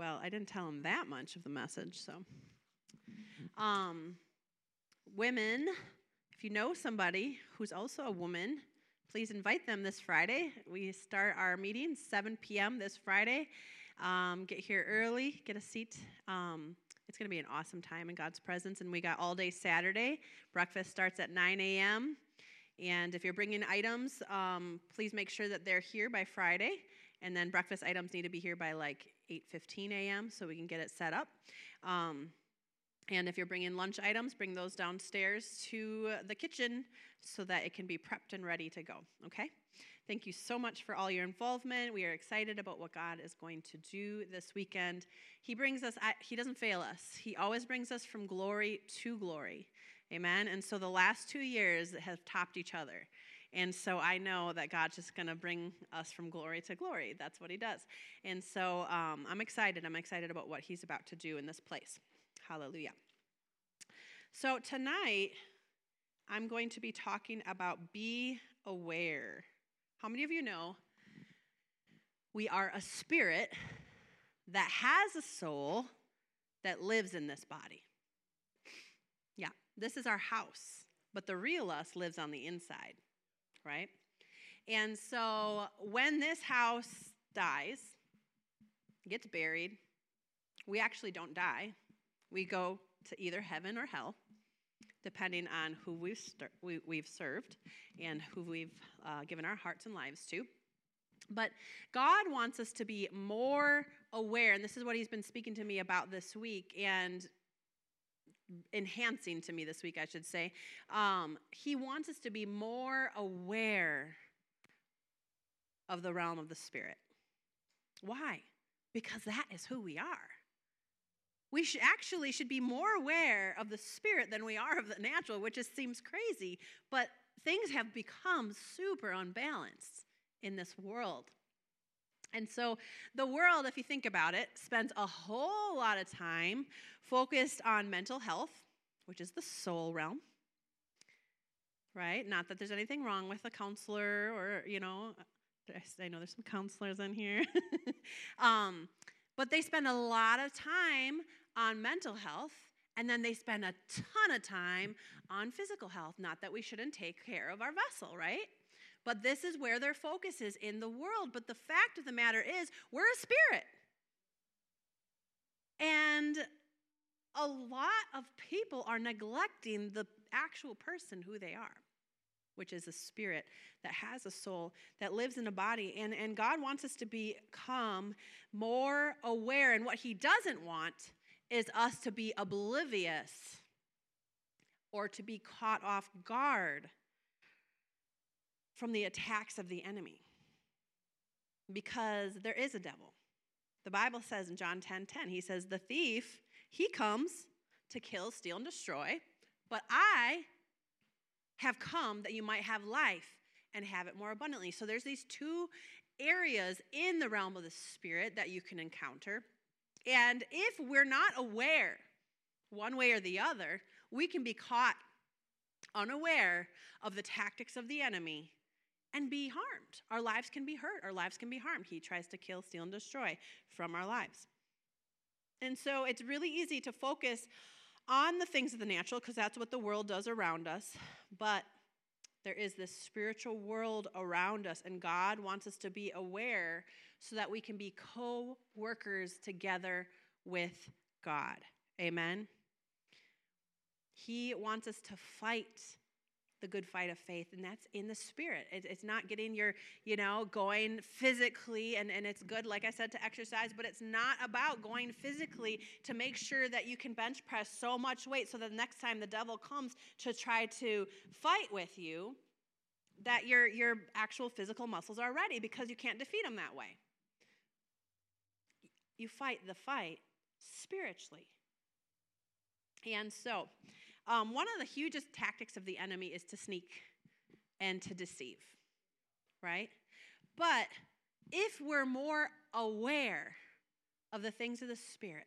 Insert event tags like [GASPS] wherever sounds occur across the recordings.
Well, I didn't tell him that much of the message, so. Um, women, if you know somebody who's also a woman, please invite them this Friday. We start our meeting 7 p.m. this Friday. Um, get here early, get a seat. Um, it's going to be an awesome time in God's presence. And we got all day Saturday. Breakfast starts at 9 a.m. And if you're bringing items, um, please make sure that they're here by Friday. And then breakfast items need to be here by like 8:15 a.m. so we can get it set up. Um, and if you're bringing lunch items, bring those downstairs to the kitchen so that it can be prepped and ready to go. Okay? Thank you so much for all your involvement. We are excited about what God is going to do this weekend. He brings us, He doesn't fail us, He always brings us from glory to glory. Amen. And so the last two years have topped each other. And so I know that God's just going to bring us from glory to glory. That's what He does. And so um, I'm excited. I'm excited about what He's about to do in this place. Hallelujah. So tonight, I'm going to be talking about be aware. How many of you know we are a spirit that has a soul that lives in this body? Yeah, this is our house, but the real us lives on the inside, right? And so when this house dies, gets buried, we actually don't die. We go to either heaven or hell depending on who we've, st- we, have served and who we've uh, given our hearts and lives to. But God wants us to be more aware, and this is what He's been speaking to me about this week and enhancing to me this week, I should say. Um, he wants us to be more aware of the realm of the Spirit. Why? Because that is who we are we should actually should be more aware of the spirit than we are of the natural which just seems crazy but things have become super unbalanced in this world and so the world if you think about it spends a whole lot of time focused on mental health which is the soul realm right not that there's anything wrong with a counselor or you know i know there's some counselors in here [LAUGHS] um, but they spend a lot of time on mental health, and then they spend a ton of time on physical health. Not that we shouldn't take care of our vessel, right? But this is where their focus is in the world. But the fact of the matter is, we're a spirit. And a lot of people are neglecting the actual person who they are, which is a spirit that has a soul that lives in a body. And, and God wants us to become more aware. And what He doesn't want is us to be oblivious or to be caught off guard from the attacks of the enemy. Because there is a devil. The Bible says in John 10 10, he says, The thief, he comes to kill, steal, and destroy, but I have come that you might have life and have it more abundantly. So there's these two areas in the realm of the spirit that you can encounter. And if we're not aware, one way or the other, we can be caught unaware of the tactics of the enemy and be harmed. Our lives can be hurt, our lives can be harmed. He tries to kill, steal, and destroy from our lives. And so it's really easy to focus on the things of the natural because that's what the world does around us. But there is this spiritual world around us, and God wants us to be aware so that we can be co workers together with God. Amen. He wants us to fight the good fight of faith, and that's in the spirit. it's not getting your, you know, going physically, and, and it's good, like I said, to exercise, but it's not about going physically to make sure that you can bench press so much weight so that the next time the devil comes to try to fight with you, that your, your actual physical muscles are ready because you can't defeat him that way you fight the fight spiritually. And so, um, one of the hugest tactics of the enemy is to sneak and to deceive, right? But if we're more aware of the things of the Spirit,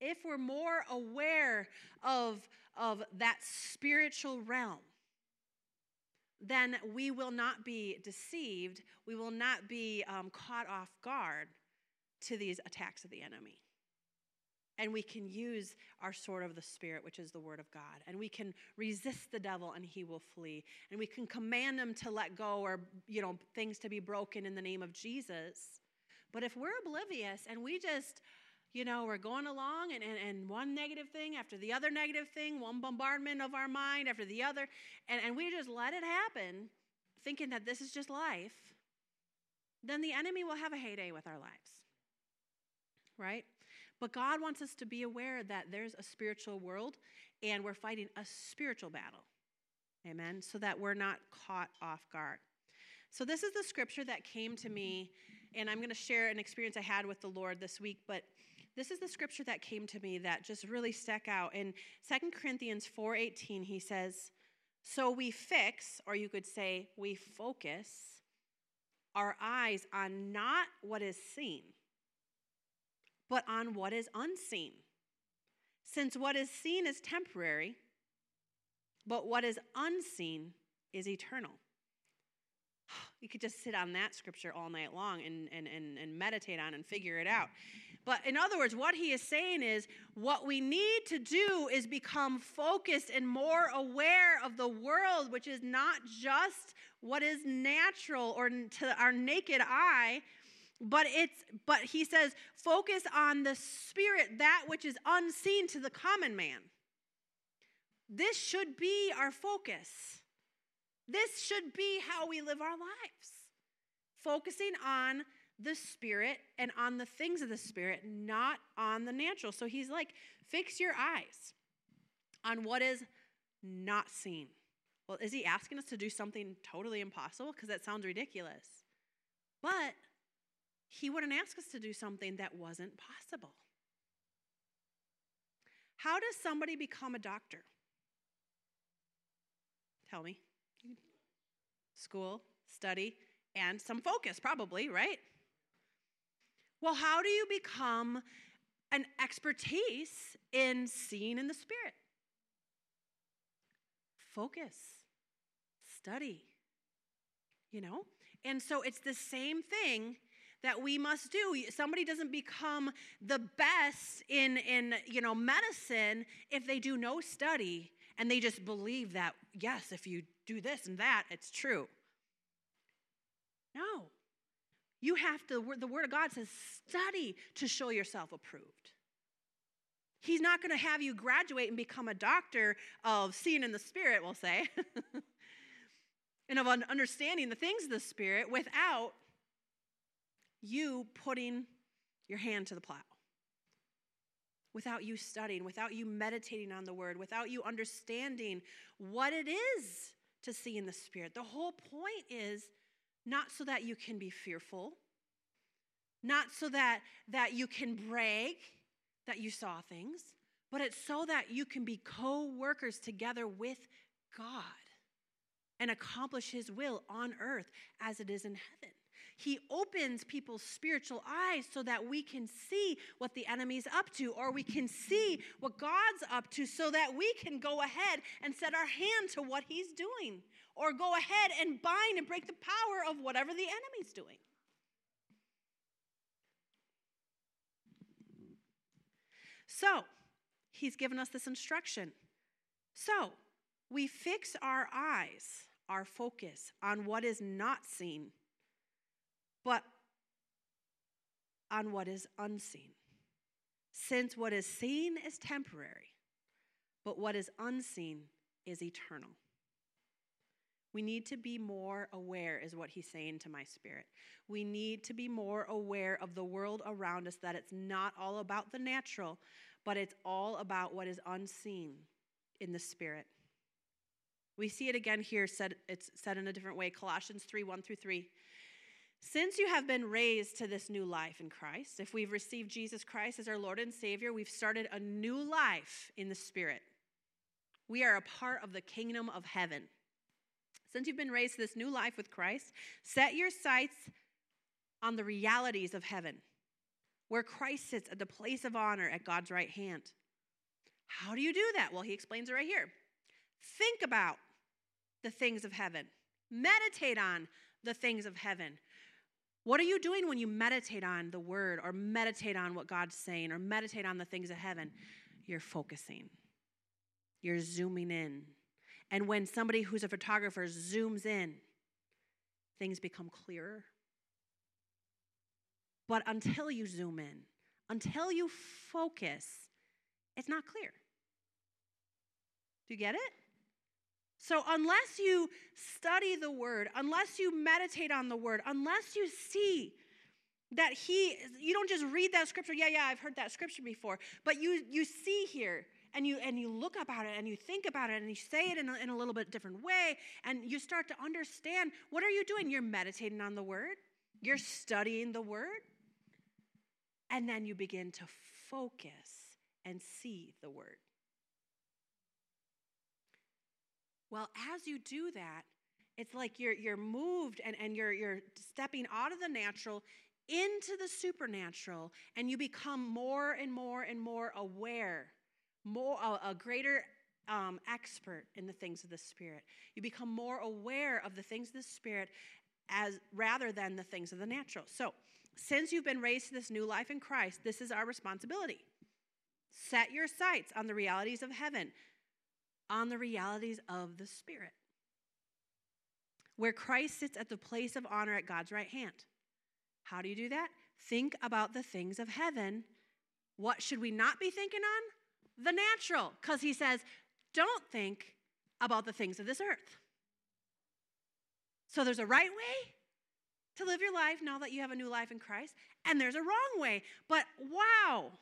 if we're more aware of, of that spiritual realm, then we will not be deceived. We will not be um, caught off guard to these attacks of the enemy. And we can use our sword of the Spirit, which is the Word of God. And we can resist the devil and he will flee. And we can command him to let go or, you know, things to be broken in the name of Jesus. But if we're oblivious and we just, you know, we're going along and, and, and one negative thing after the other negative thing, one bombardment of our mind after the other, and, and we just let it happen, thinking that this is just life, then the enemy will have a heyday with our lives. Right? But God wants us to be aware that there's a spiritual world and we're fighting a spiritual battle. Amen. So that we're not caught off guard. So, this is the scripture that came to me, and I'm going to share an experience I had with the Lord this week. But this is the scripture that came to me that just really stuck out. In 2 Corinthians 4:18, he says, "So we fix, or you could say we focus our eyes on not what is seen, but on what is unseen. Since what is seen is temporary, but what is unseen is eternal." [SIGHS] You could just sit on that scripture all night long and, and, and, and meditate on and figure it out. But in other words, what he is saying is what we need to do is become focused and more aware of the world, which is not just what is natural or to our naked eye, but it's but he says focus on the spirit that which is unseen to the common man. This should be our focus. This should be how we live our lives. Focusing on the spirit and on the things of the spirit, not on the natural. So he's like, fix your eyes on what is not seen. Well, is he asking us to do something totally impossible? Because that sounds ridiculous. But he wouldn't ask us to do something that wasn't possible. How does somebody become a doctor? Tell me. School, study, and some focus, probably, right? Well, how do you become an expertise in seeing in the Spirit? Focus, study, you know? And so it's the same thing that we must do. Somebody doesn't become the best in, in you know, medicine if they do no study and they just believe that, yes, if you do this and that, it's true. No. You have to, the Word of God says, study to show yourself approved. He's not going to have you graduate and become a doctor of seeing in the Spirit, we'll say, [LAUGHS] and of understanding the things of the Spirit without you putting your hand to the plow. Without you studying, without you meditating on the Word, without you understanding what it is to see in the Spirit. The whole point is not so that you can be fearful, not so that, that you can brag that you saw things, but it's so that you can be co workers together with God and accomplish His will on earth as it is in heaven. He opens people's spiritual eyes so that we can see what the enemy's up to, or we can see what God's up to, so that we can go ahead and set our hand to what He's doing or go ahead and bind and break the power of whatever the enemy's doing. So, he's given us this instruction. So, we fix our eyes, our focus on what is not seen, but on what is unseen. Since what is seen is temporary, but what is unseen is eternal. We need to be more aware, is what he's saying to my spirit. We need to be more aware of the world around us, that it's not all about the natural, but it's all about what is unseen in the spirit. We see it again here, said, it's said in a different way Colossians 3 1 through 3. Since you have been raised to this new life in Christ, if we've received Jesus Christ as our Lord and Savior, we've started a new life in the Spirit. We are a part of the kingdom of heaven. Since you've been raised to this new life with Christ, set your sights on the realities of heaven, where Christ sits at the place of honor at God's right hand. How do you do that? Well, he explains it right here. Think about the things of heaven, meditate on the things of heaven. What are you doing when you meditate on the word or meditate on what God's saying or meditate on the things of heaven? You're focusing, you're zooming in. And when somebody who's a photographer zooms in, things become clearer. But until you zoom in, until you focus, it's not clear. Do you get it? So, unless you study the word, unless you meditate on the word, unless you see that he you don't just read that scripture yeah yeah i've heard that scripture before but you you see here and you and you look about it and you think about it and you say it in a, in a little bit different way and you start to understand what are you doing? You're meditating on the word? You're studying the word? And then you begin to focus and see the word Well, as you do that, it's like you're, you're moved and, and you're, you're stepping out of the natural into the supernatural, and you become more and more and more aware, more a, a greater um, expert in the things of the Spirit. You become more aware of the things of the Spirit as rather than the things of the natural. So, since you've been raised to this new life in Christ, this is our responsibility. Set your sights on the realities of heaven on the realities of the Spirit. Where Christ sits at the place of honor at God's right hand. How do you do that? Think about the things of heaven. What should we not be thinking on? The natural, because he says, don't think about the things of this earth. So there's a right way to live your life now that you have a new life in Christ, and there's a wrong way. But wow,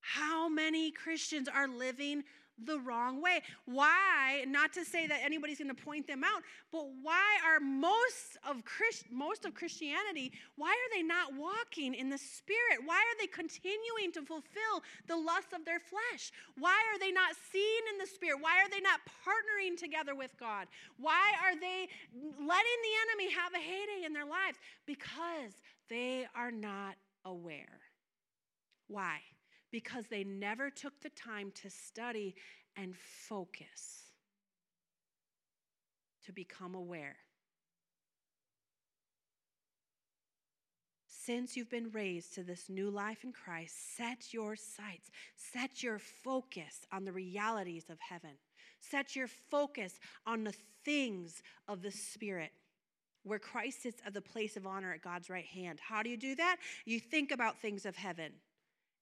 how many Christians are living the wrong way. Why, not to say that anybody's going to point them out, but why are most of Christ, most of Christianity, why are they not walking in the spirit? Why are they continuing to fulfill the lust of their flesh? Why are they not seeing in the spirit? Why are they not partnering together with God? Why are they letting the enemy have a heyday in their lives? Because they are not aware. Why? Because they never took the time to study and focus, to become aware. Since you've been raised to this new life in Christ, set your sights, set your focus on the realities of heaven. Set your focus on the things of the Spirit where Christ sits at the place of honor at God's right hand. How do you do that? You think about things of heaven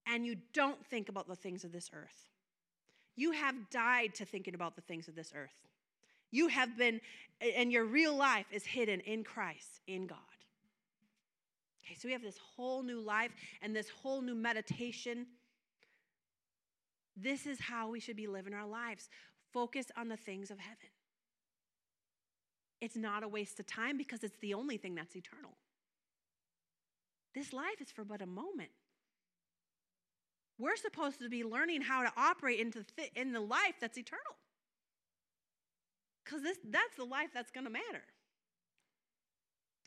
and you don't think about the things of this earth. You have died to thinking about the things of this earth. You have been, and your real life is hidden in Christ, in God. Okay, so we have this whole new life and this whole new meditation. This is how we should be living our lives. Focus on the things of heaven. It's not a waste of time because it's the only thing that's eternal. This life is for but a moment. We're supposed to be learning how to operate into in the life that's eternal. Because that's the life that's going to matter.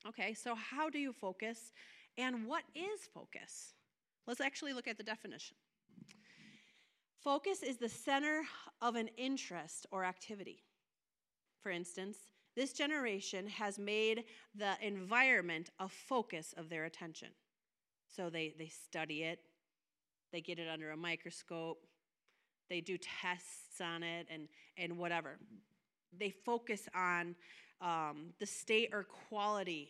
Okay, so how do you focus and what is focus? Let's actually look at the definition. Focus is the center of an interest or activity. For instance, this generation has made the environment a focus of their attention. So they, they study it, they get it under a microscope, they do tests on it, and, and whatever. They focus on um, the state or quality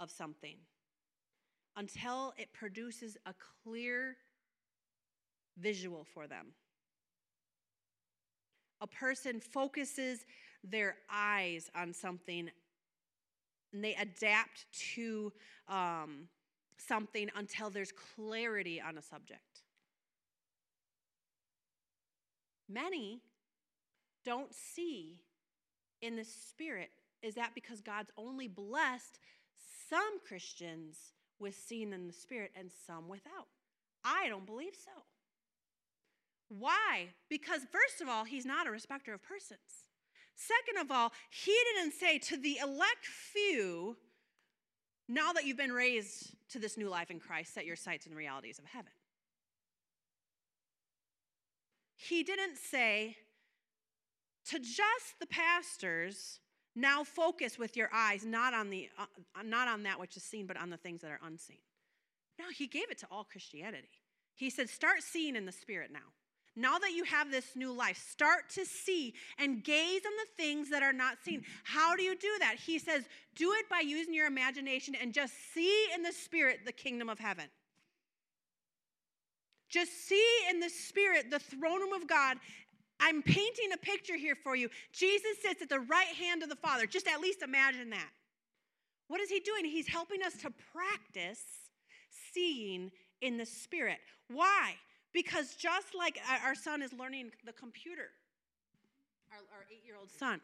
of something until it produces a clear visual for them. A person focuses their eyes on something and they adapt to um, something until there's clarity on a subject. Many don't see in the Spirit. Is that because God's only blessed some Christians with seeing in the Spirit and some without? I don't believe so. Why? Because, first of all, He's not a respecter of persons. Second of all, He didn't say to the elect few, now that you've been raised to this new life in Christ, set your sights the realities of heaven. He didn't say to just the pastors Now focus with your eyes not on the uh, not on that which is seen but on the things that are unseen. Now he gave it to all Christianity. He said start seeing in the spirit now. Now that you have this new life, start to see and gaze on the things that are not seen. How do you do that? He says, do it by using your imagination and just see in the spirit the kingdom of heaven. Just see in the spirit the throne room of God. I'm painting a picture here for you. Jesus sits at the right hand of the Father. Just at least imagine that. What is he doing? He's helping us to practice seeing in the spirit. Why? Because just like our son is learning the computer, our, our eight year old son,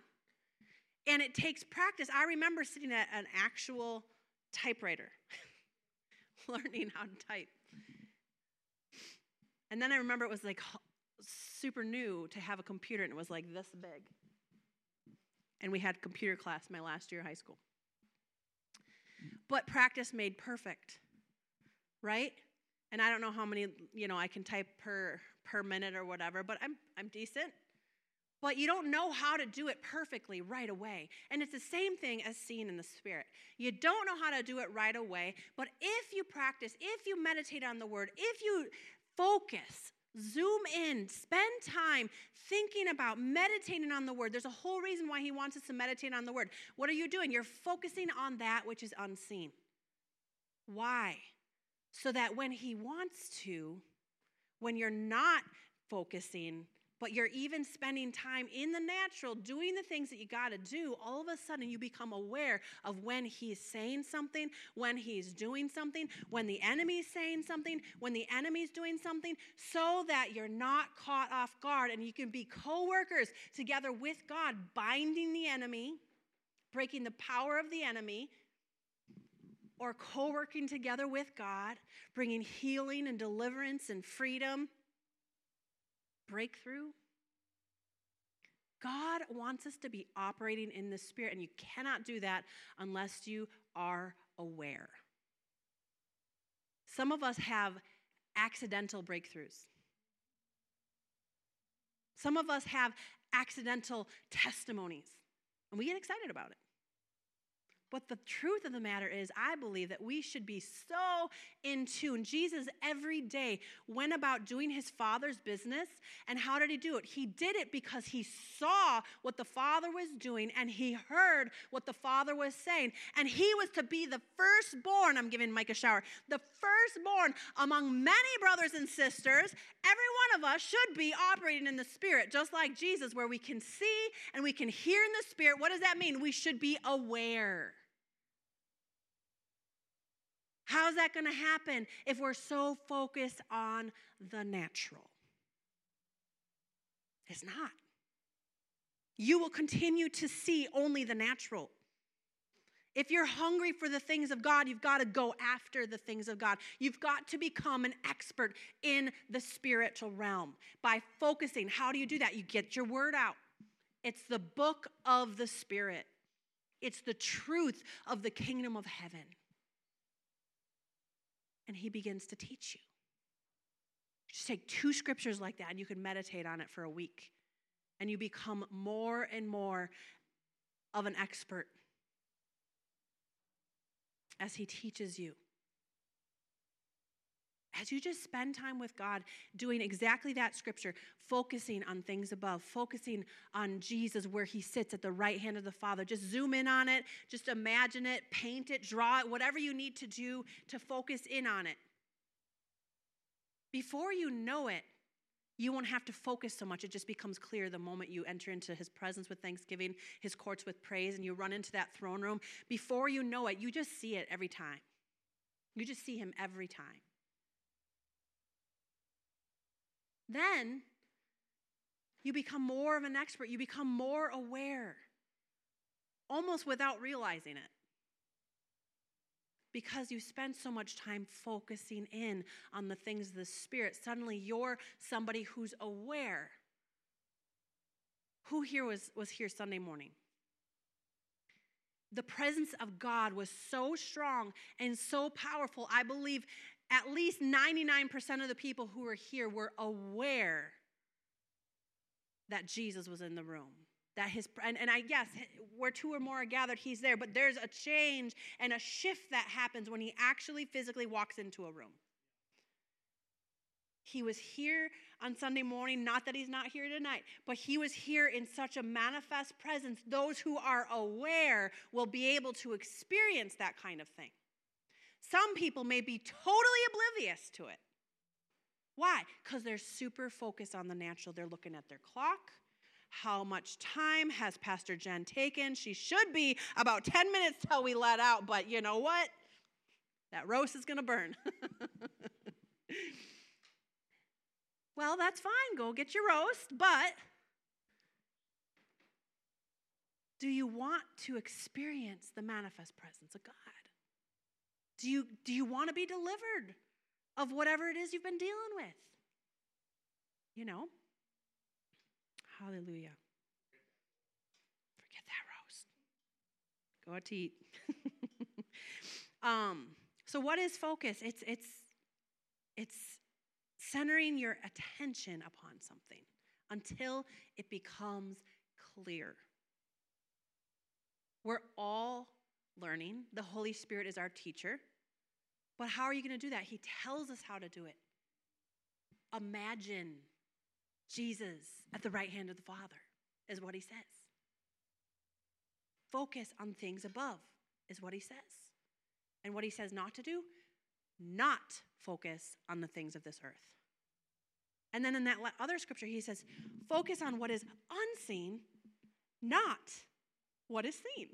and it takes practice. I remember sitting at an actual typewriter, [LAUGHS] learning how to type. And then I remember it was like super new to have a computer, and it was like this big. And we had computer class my last year of high school. But practice made perfect, right? And I don't know how many, you know, I can type per per minute or whatever, but I'm I'm decent. But you don't know how to do it perfectly right away. And it's the same thing as seeing in the spirit. You don't know how to do it right away, but if you practice, if you meditate on the word, if you focus, zoom in, spend time thinking about meditating on the word. There's a whole reason why he wants us to meditate on the word. What are you doing? You're focusing on that which is unseen. Why? So that when He wants to, when you're not focusing, but you're even spending time in the natural doing the things that you got to do, all of a sudden you become aware of when he's saying something, when he's doing something, when the enemy's saying something, when the enemy's doing something, so that you're not caught off guard and you can be co workers together with God, binding the enemy, breaking the power of the enemy, or co working together with God, bringing healing and deliverance and freedom, breakthrough. God wants us to be operating in the Spirit, and you cannot do that unless you are aware. Some of us have accidental breakthroughs. Some of us have accidental testimonies, and we get excited about it. But the truth of the matter is, I believe that we should be so in tune. Jesus every day went about doing his Father's business. And how did he do it? He did it because he saw what the Father was doing and he heard what the Father was saying. And he was to be the firstborn. I'm giving Mike a shower. The firstborn among many brothers and sisters. Every one of us should be operating in the Spirit, just like Jesus, where we can see and we can hear in the Spirit. What does that mean? We should be aware. How's that going to happen if we're so focused on the natural? It's not. You will continue to see only the natural. If you're hungry for the things of God, you've got to go after the things of God. You've got to become an expert in the spiritual realm by focusing. How do you do that? You get your word out. It's the book of the Spirit, it's the truth of the kingdom of heaven and he begins to teach you. Just take two scriptures like that and you can meditate on it for a week. And you become more and more of an expert as he teaches you. As you just spend time with God doing exactly that scripture, focusing on things above, focusing on Jesus where he sits at the right hand of the Father, just zoom in on it, just imagine it, paint it, draw it, whatever you need to do to focus in on it. Before you know it, you won't have to focus so much. It just becomes clear the moment you enter into his presence with thanksgiving, his courts with praise, and you run into that throne room. Before you know it, you just see it every time. You just see him every time. Then you become more of an expert, you become more aware, almost without realizing it. Because you spend so much time focusing in on the things of the Spirit, suddenly you're somebody who's aware. Who here was, was here Sunday morning? The presence of God was so strong and so powerful. I believe at least 99% of the people who were here were aware that Jesus was in the room, that his and, and i guess where two or more are gathered he's there. But there's a change and a shift that happens when he actually physically walks into a room. He was here on sunday morning not that he's not here tonight but he was here in such a manifest presence those who are aware will be able to experience that kind of thing some people may be totally oblivious to it why because they're super focused on the natural they're looking at their clock how much time has Pastor Jen taken? She should be about 10 minutes till we let out, but you know what? That roast is going to burn. [LAUGHS] well, that's fine. Go get your roast, but do you want to experience the manifest presence of God? Do you, do you want to be delivered of whatever it is you've been dealing with? You know? Hallelujah. Forget that roast. Go out to eat. [LAUGHS] um, so what is focus? It's it's it's centering your attention upon something until it becomes clear. We're all learning. The Holy Spirit is our teacher. But how are you going to do that? He tells us how to do it. Imagine Jesus at the right hand of the Father, is what he says. Focus on things above, is what he says. And what he says not to do, not focus on the things of this earth. And then in that other scripture, he says, focus on what is unseen, not what is seen.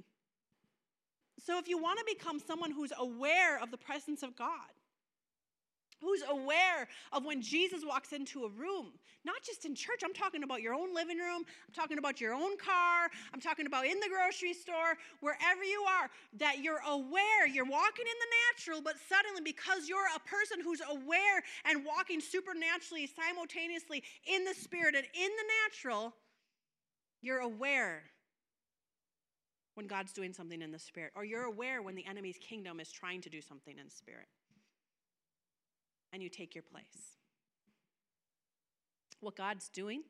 So if you want to become someone who's aware of the presence of God, who's aware of when Jesus walks into a room, not just in church. I'm talking about your own living room. I'm talking about your own car. I'm talking about in the grocery store, wherever you are, that you're aware. You're walking in the natural, but suddenly, because you're a person who's aware and walking supernaturally, simultaneously in the spirit and in the natural, you're aware when God's doing something in the spirit, or you're aware when the enemy's kingdom is trying to do something in spirit and you take your place. What God's doing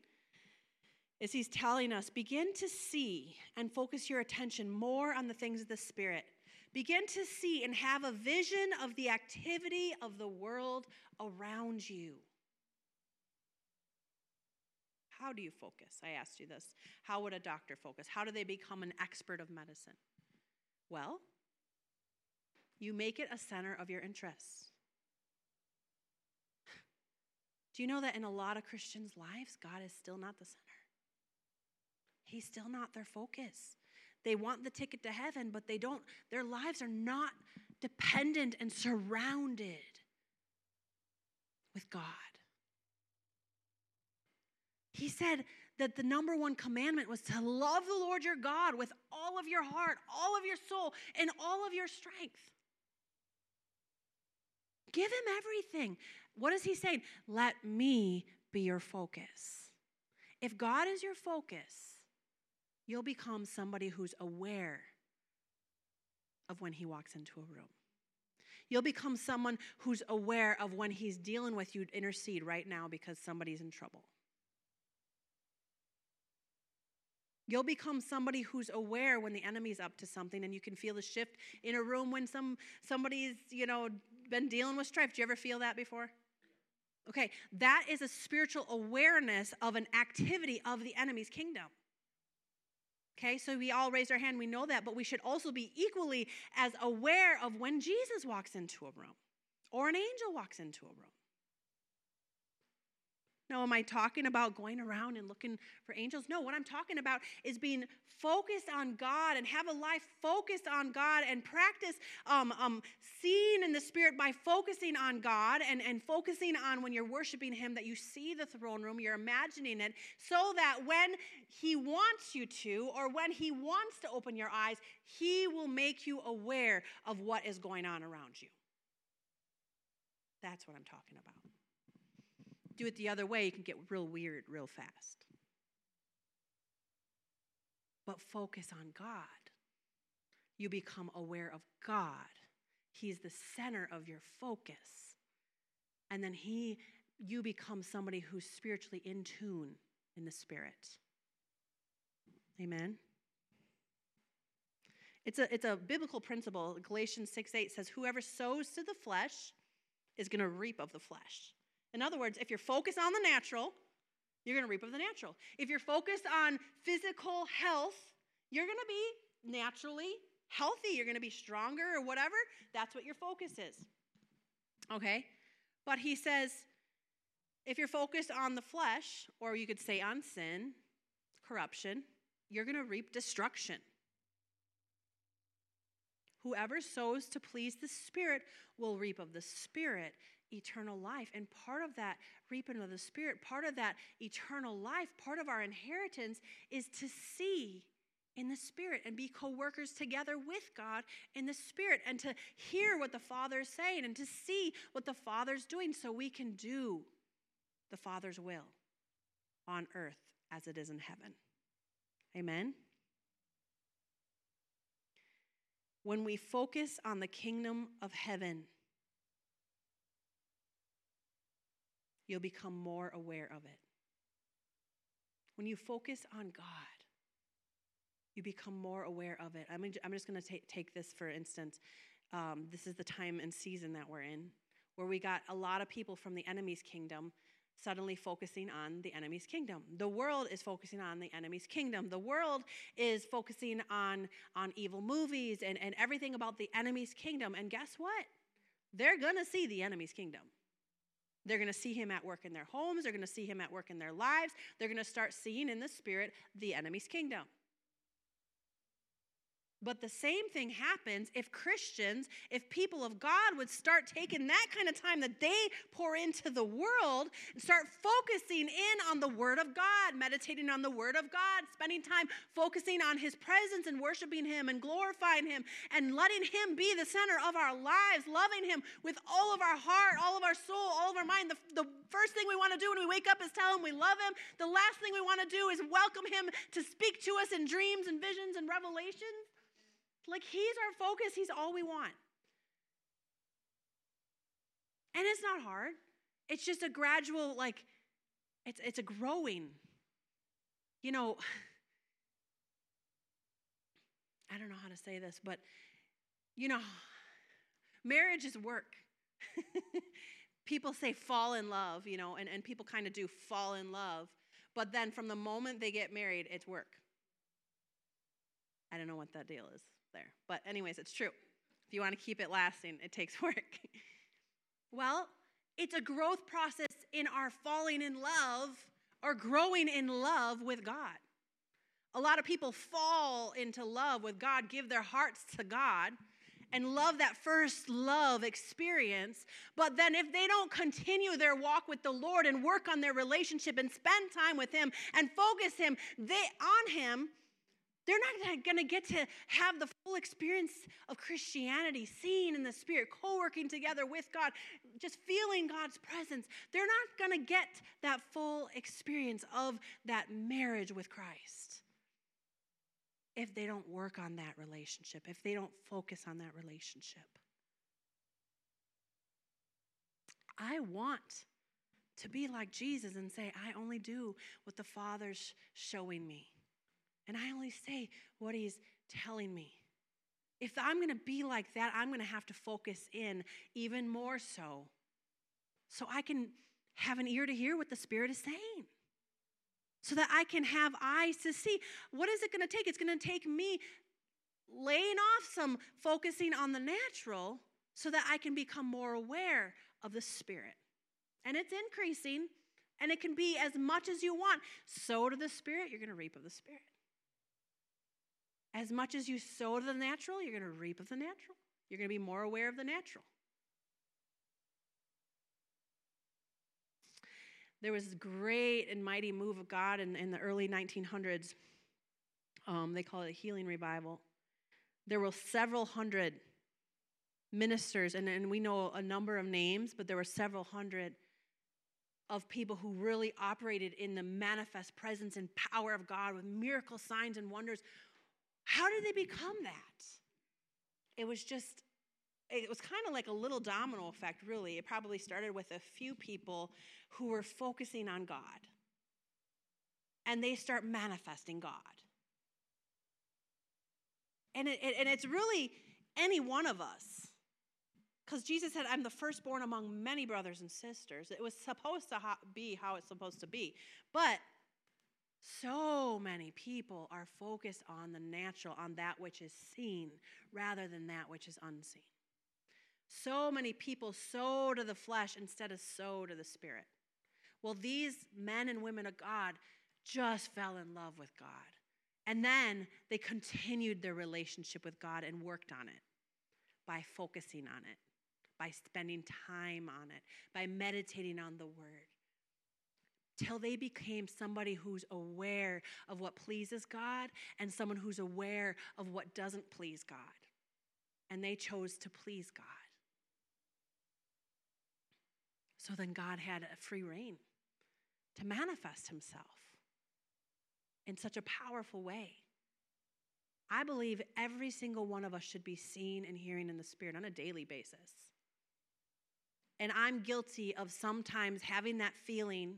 is He's telling us begin to see and focus your attention more on the things of the Spirit. Begin to see and have a vision of the activity of the world around you. How do you focus? I asked you this. How would a doctor focus? How do they become an expert of medicine? Well, you make it a center of your interests. Do you know that in a lot of Christians' lives, God is still not the center? He's still not their focus. They want the ticket to heaven, but they don't, their lives are not dependent and surrounded with God. He said that the number one commandment was to love the Lord your God with all of your heart, all of your soul, and all of your strength. Give him everything. What is he saying? Let me be your focus. If God is your focus, you'll become somebody who's aware of when he walks into a room. You'll become someone who's aware of when he's dealing with you, intercede right now because somebody's in trouble. You'll become somebody who's aware when the enemy's up to something and you can feel the shift in a room when some somebody's, you know, been dealing with strife. Do you ever feel that before? Okay, that is a spiritual awareness of an activity of the enemy's kingdom. Okay, so we all raise our hand, we know that, but we should also be equally as aware of when Jesus walks into a room or an angel walks into a room. Now, am I talking about going around and looking for angels? No, what I'm talking about is being focused on God and have a life focused on God and practice um, um, seeing in the Spirit by focusing on God and, and focusing on when you're worshiping Him that you see the throne room, you're imagining it, so that when He wants you to or when He wants to open your eyes, He will make you aware of what is going on around you. That's what I'm talking about do it the other way, you can get real weird real fast. But focus on God. You become aware of God. He's the center of your focus. And then he you become somebody who's spiritually in tune in the spirit. Amen. It's a, it's a biblical principle. Galatians 6 8 says, Whoever sows to the flesh is going to reap of the flesh. In other words, if you're focused on the natural, you're going to reap of the natural. If you're focused on physical health, you're going to be naturally healthy. You're going to be stronger or whatever. That's what your focus is. Okay? But he says, if you're focused on the flesh, or you could say on sin, corruption, you're going to reap destruction. Whoever sows to please the Spirit will reap of the Spirit eternal life. And part of that reaping of the Spirit, part of that eternal life, part of our inheritance is to see in the Spirit and be co workers together with God in the Spirit and to hear what the Father is saying and to see what the Father's doing so we can do the Father's will on earth as it is in heaven. Amen. When we focus on the kingdom of heaven, you'll become more aware of it. When you focus on God, you become more aware of it. I'm, I'm just going to take this for instance. Um, this is the time and season that we're in, where we got a lot of people from the enemy's kingdom suddenly focusing on the enemy's kingdom. The world is focusing on the enemy's kingdom. The world is focusing on, on evil movies and, and everything about the enemy's kingdom. And guess what? They're going to see the enemy's kingdom. They're going to see him at work in their homes. They're going to see him at work in their lives. They're going to start seeing in the spirit the enemy's kingdom. But the same thing happens if Christians, if people of God would start taking that kind of time that they pour into the world and start focusing in on the Word of God, meditating on the Word of God, spending time focusing on His presence and worshiping Him and glorifying Him and letting Him be the center of our lives, loving Him with all of our heart, all of our soul, all of our mind. The, the first thing we want to do when we wake up is tell Him we love Him. The last thing we want to do is welcome Him to speak to us in dreams and visions and revelations. Like He's our focus, He's all we want. And it's not hard. It's just a gradual, like, it's, it's a growing. You know, [SIGHS] I don't know how to say this, but, you know, marriage is work. [LAUGHS] people say fall in love, you know, and, and people kind of do fall in love. But then from the moment they get married, it's work. I don't know what that deal is there. But, anyways, it's true. If you want to keep it lasting, it takes [LAUGHS] work. well, it's a growth process in our falling in love or growing in love with God. A lot of people fall into love with God, give their hearts to God, and love that first love experience. But then, if they don't continue their walk with the Lord and work on their relationship and spend time with Him and focus Him they, on Him, they're not going to get to have the full experience of Christianity, seeing in the Spirit, co working together with God, just feeling God's presence. They're not going to get that full experience of that marriage with Christ if they don't work on that relationship, if they don't focus on that relationship. I want to be like Jesus and say, I only do what the Father's showing me. And I only say what he's telling me. If I'm going to be like that, I'm going to have to focus in even more so. So I can have an ear to hear what the Spirit is saying. So that I can have eyes to see. What is it going to take? It's going to take me laying off some focusing on the natural so that I can become more aware of the Spirit. And it's increasing, and it can be as much as you want. So to the Spirit, you're going to reap of the Spirit. As much as you sow to the natural, you're going to reap of the natural. You're going to be more aware of the natural. There was this great and mighty move of God in, in the early 1900s. Um, they call it a healing revival. There were several hundred ministers, and, and we know a number of names, but there were several hundred of people who really operated in the manifest presence and power of God with miracle signs and wonders how did they become that? It was just, it was kind of like a little domino effect, really. It probably started with a few people who were focusing on God. And they start manifesting God. And, it, and it's really any one of us. Because Jesus said, I'm the firstborn among many brothers and sisters. It was supposed to be how it's supposed to be. But so many people are focused on the natural, on that which is seen, rather than that which is unseen. So many people sow to the flesh instead of sow to the spirit. Well, these men and women of God just fell in love with God. And then they continued their relationship with God and worked on it by focusing on it by spending time on it, by meditating on the word. Till they became somebody who's aware of what pleases God and someone who's aware of what doesn't please God. And they chose to please God. So then God had a free reign to manifest himself in such a powerful way. I believe every single one of us should be seen and hearing in the Spirit on a daily basis. And I'm guilty of sometimes having that feeling.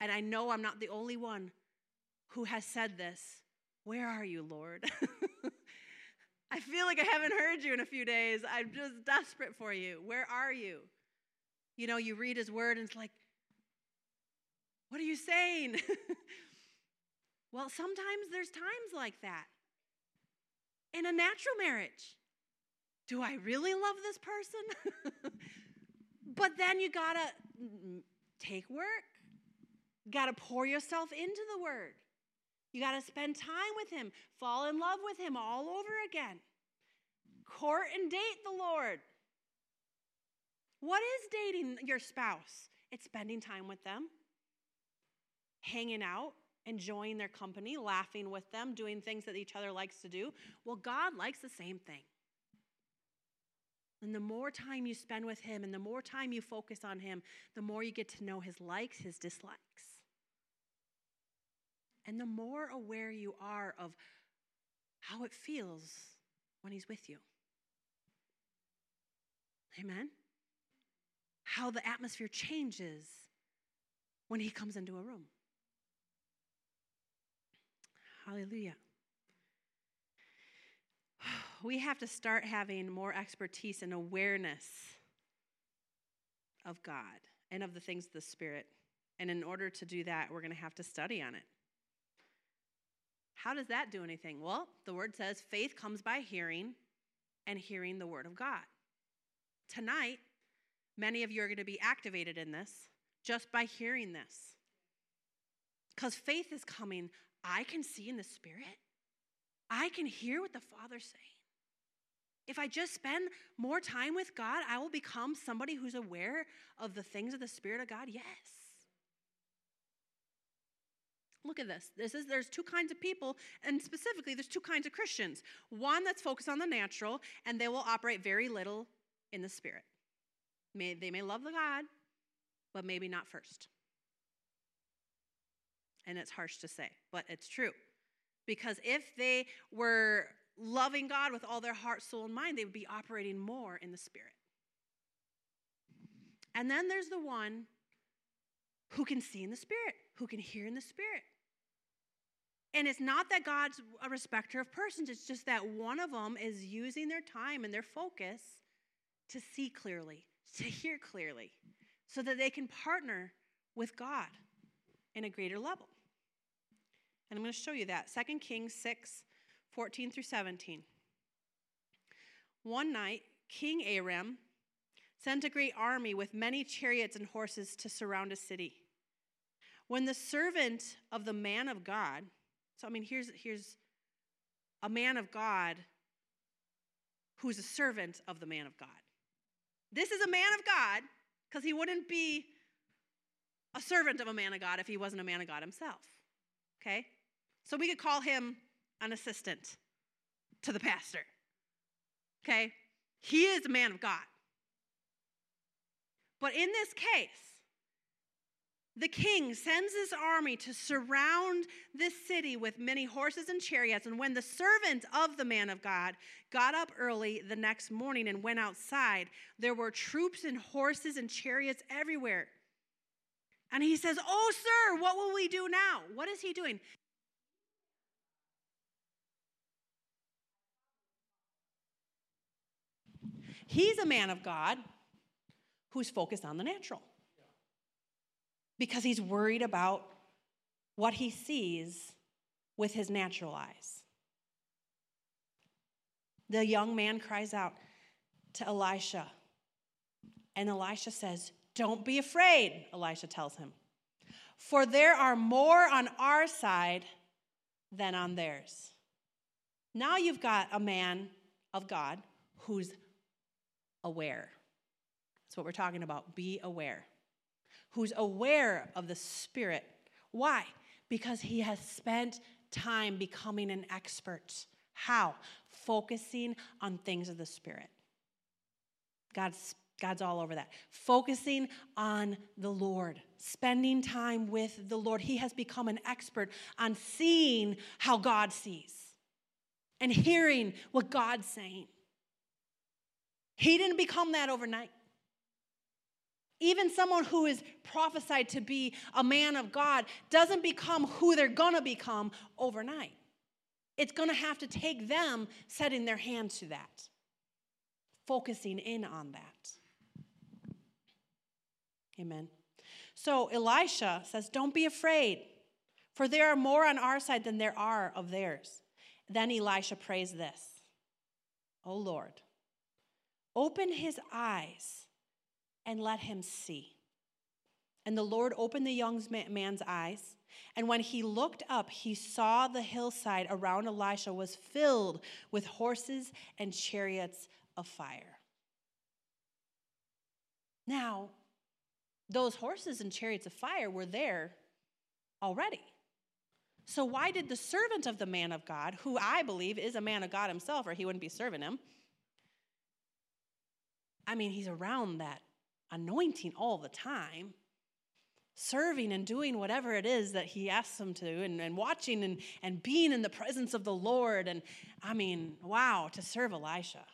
And I know I'm not the only one who has said this. Where are you, Lord? [LAUGHS] I feel like I haven't heard you in a few days. I'm just desperate for you. Where are you? You know, you read his word and it's like, what are you saying? [LAUGHS] well, sometimes there's times like that. In a natural marriage, do I really love this person? [LAUGHS] but then you gotta mm, mm, take work, gotta pour yourself into the word. You gotta spend time with him, fall in love with him all over again. Court and date the Lord. What is dating your spouse? It's spending time with them, hanging out, enjoying their company, laughing with them, doing things that each other likes to do. Well, God likes the same thing. And the more time you spend with Him and the more time you focus on Him, the more you get to know His likes, His dislikes. And the more aware you are of how it feels when He's with you. Amen? How the atmosphere changes when He comes into a room. Hallelujah [SIGHS] we have to start having more expertise and awareness of God and of the things of the Spirit. And in order to do that, we're going to have to study on it. How does that do anything? Well, the word says faith comes by hearing, and hearing the word of God. Tonight, many of you are going to be activated in this just by hearing this. Because faith is coming. I can see in the Spirit, I can hear what the Father's saying. If I just spend more time with God, I will become somebody who's aware of the things of the Spirit of God? Yes. Look at this. This is there's two kinds of people, and specifically there's two kinds of Christians. One that's focused on the natural, and they will operate very little in the spirit. May, they may love the God, but maybe not first. And it's harsh to say, but it's true. Because if they were loving God with all their heart, soul, and mind, they would be operating more in the Spirit. And then there's the one who can see in the Spirit, who can hear in the Spirit. And it's not that God's a respecter of persons, it's just that one of them is using their time and their focus to see clearly, [LAUGHS] to hear clearly, so that they can partner with God in a greater level. And I'm going to show you that. 2 Kings 6 14 through 17. One night, King Aram sent a great army with many chariots and horses to surround a city. When the servant of the man of God, so I mean, here's, here's a man of God who's a servant of the man of God. This is a man of God because he wouldn't be a servant of a man of God if he wasn't a man of God himself. Okay? So we could call him an assistant to the pastor. Okay? He is a man of God. But in this case, the king sends his army to surround this city with many horses and chariots. And when the servant of the man of God got up early the next morning and went outside, there were troops and horses and chariots everywhere. And he says, Oh, sir, what will we do now? What is he doing? He's a man of God who's focused on the natural because he's worried about what he sees with his natural eyes. The young man cries out to Elisha, and Elisha says, Don't be afraid, Elisha tells him, for there are more on our side than on theirs. Now you've got a man of God who's aware. That's what we're talking about. Be aware. Who's aware of the Spirit. Why? Because he has spent time becoming an expert. How? Focusing on things of the Spirit. God's, God's all over that. Focusing on the Lord, spending time with the Lord. He has become an expert on seeing how God sees and hearing what God's saying. He didn't become that overnight. Even someone who is prophesied to be a man of God doesn't become who they're going to become overnight. It's going to have to take them setting their hand to that, focusing in on that. Amen. So Elisha says, Don't be afraid, for there are more on our side than there are of theirs. Then Elisha prays this O Lord, open his eyes and let him see. And the Lord opened the young man's eyes. And when he looked up, he saw the hillside around Elisha was filled with horses and chariots of fire. Now, those horses and chariots of fire were there already. So, why did the servant of the man of God, who I believe is a man of God himself, or he wouldn't be serving him? I mean, he's around that anointing all the time, serving and doing whatever it is that he asks them to, and, and watching and, and being in the presence of the Lord. And I mean, wow, to serve Elisha.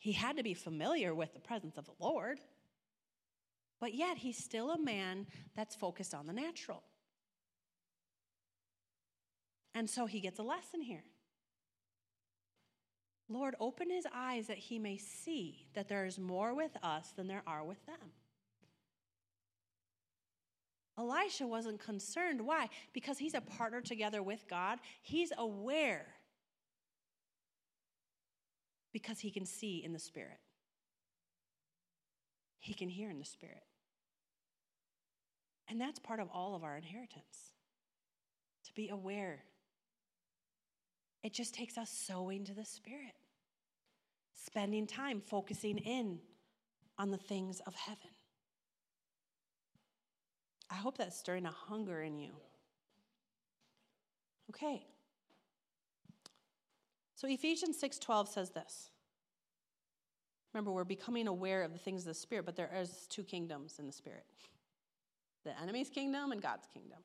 He had to be familiar with the presence of the Lord, but yet he's still a man that's focused on the natural. And so he gets a lesson here. Lord, open his eyes that he may see that there is more with us than there are with them. Elisha wasn't concerned. Why? Because he's a partner together with God. He's aware because he can see in the Spirit, he can hear in the Spirit. And that's part of all of our inheritance to be aware. It just takes us sowing to the Spirit spending time focusing in on the things of heaven. I hope that's stirring a hunger in you. Okay. So Ephesians 6:12 says this. Remember, we're becoming aware of the things of the spirit, but there is two kingdoms in the spirit. The enemy's kingdom and God's kingdom.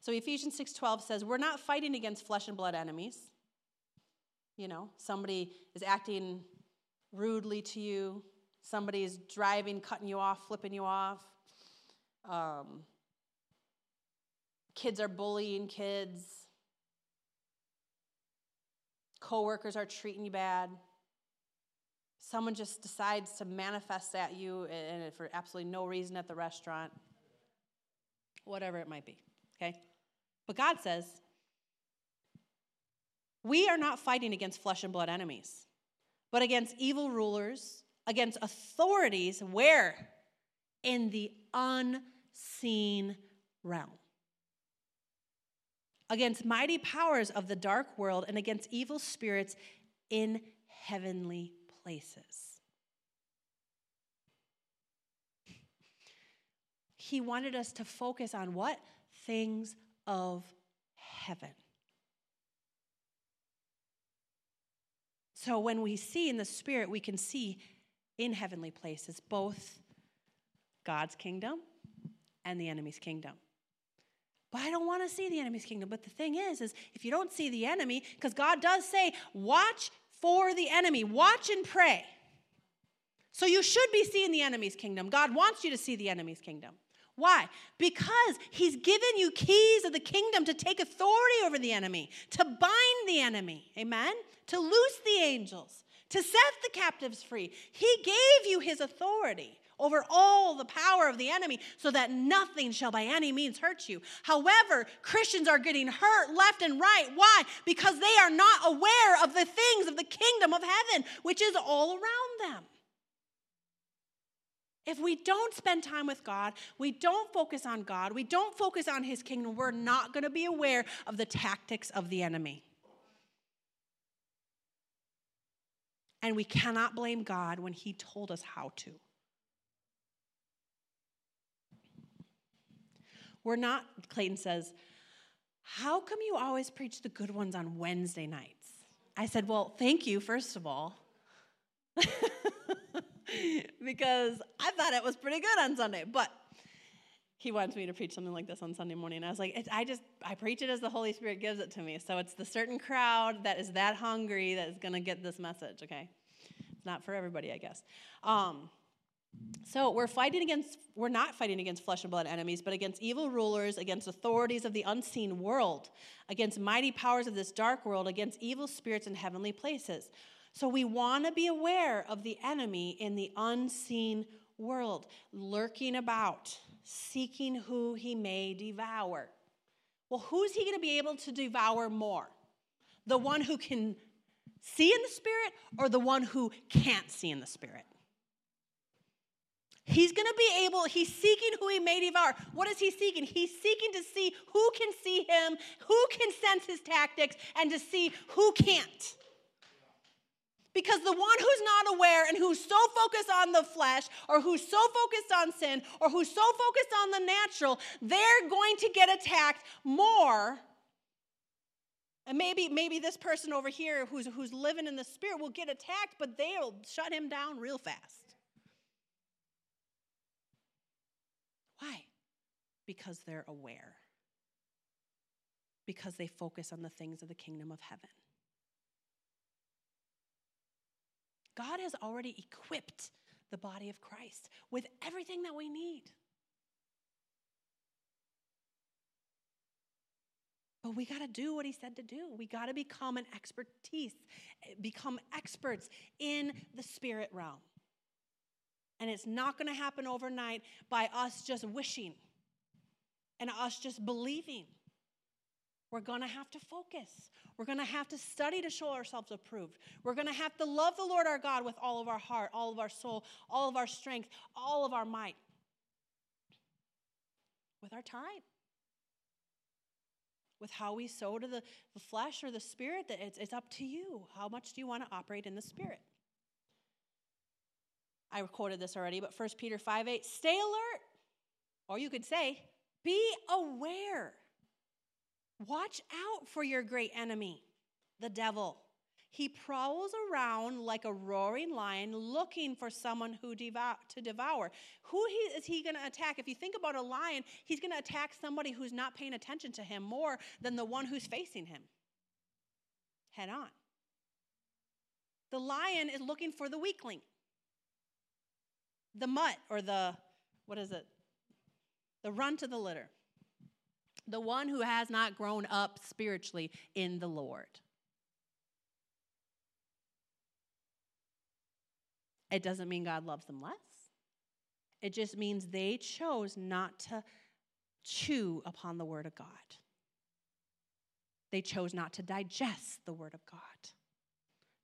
So Ephesians 6:12 says, "We're not fighting against flesh and blood enemies." You know, somebody is acting rudely to you, somebody is driving, cutting you off, flipping you off. Um, kids are bullying kids. Coworkers are treating you bad. Someone just decides to manifest at you and for absolutely no reason at the restaurant. Whatever it might be. Okay? But God says, we are not fighting against flesh and blood enemies, but against evil rulers, against authorities, where? In the unseen realm. Against mighty powers of the dark world and against evil spirits in heavenly places. He wanted us to focus on what? Things of heaven. So when we see in the Spirit, we can see in heavenly places both God's kingdom and the enemy's kingdom. But I don't want to see the enemy's kingdom. But the thing is, is if you don't see the enemy, because God does say, watch for the enemy, watch and pray. So you should be seeing the enemy's kingdom. God wants you to see the enemy's kingdom. Why? Because he's given you keys of the kingdom to take authority over the enemy, to bind the enemy. Amen? To loose the angels, to set the captives free. He gave you his authority over all the power of the enemy so that nothing shall by any means hurt you. However, Christians are getting hurt left and right. Why? Because they are not aware of the things of the kingdom of heaven, which is all around them. If we don't spend time with God, we don't focus on God, we don't focus on His kingdom, we're not going to be aware of the tactics of the enemy. And we cannot blame God when He told us how to. We're not, Clayton says, how come you always preach the good ones on Wednesday nights? I said, well, thank you, first of all. [LAUGHS] [LAUGHS] because I thought it was pretty good on Sunday. But he wants me to preach something like this on Sunday morning. I was like, I just, I preach it as the Holy Spirit gives it to me. So it's the certain crowd that is that hungry that is going to get this message, okay? It's not for everybody, I guess. Um, so we're fighting against, we're not fighting against flesh and blood enemies, but against evil rulers, against authorities of the unseen world, against mighty powers of this dark world, against evil spirits in heavenly places. So we want to be aware of the enemy in the unseen world, lurking about, seeking who he may devour. Well, who's he going to be able to devour more? The one who can see in the spirit or the one who can't see in the spirit? He's going to be able, he's seeking who he may devour. What is he seeking? He's seeking to see who can see him, who can sense his tactics, and to see who can't. Because the one who's not aware and who's so focused on the flesh or who's so focused on sin or who's so focused on the natural, they're going to get attacked more. And maybe, maybe this person over here who's, who's living in the spirit will get attacked, but they'll shut him down real fast. Why? Because they're aware. Because they focus on the things of the kingdom of heaven. God has already equipped the body of Christ with everything that we need. But we got to do what he said to do. We got to become an expertise, become experts in the spirit realm. And it's not going to happen overnight by us just wishing and us just believing. We're going to have to focus. We're going to have to study to show ourselves approved. We're going to have to love the Lord our God with all of our heart, all of our soul, all of our strength, all of our might, with our time, with how we sow to the, the flesh or the spirit. That it's, it's up to you. How much do you want to operate in the spirit? I quoted this already, but 1 Peter 5 8, stay alert. Or you could say, be aware Watch out for your great enemy, the devil. He prowls around like a roaring lion looking for someone who devour, to devour. Who he, is he going to attack? If you think about a lion, he's going to attack somebody who's not paying attention to him more than the one who's facing him head on. The lion is looking for the weakling, the mutt, or the, what is it? The runt of the litter the one who has not grown up spiritually in the Lord. It doesn't mean God loves them less. It just means they chose not to chew upon the Word of God. They chose not to digest the Word of God.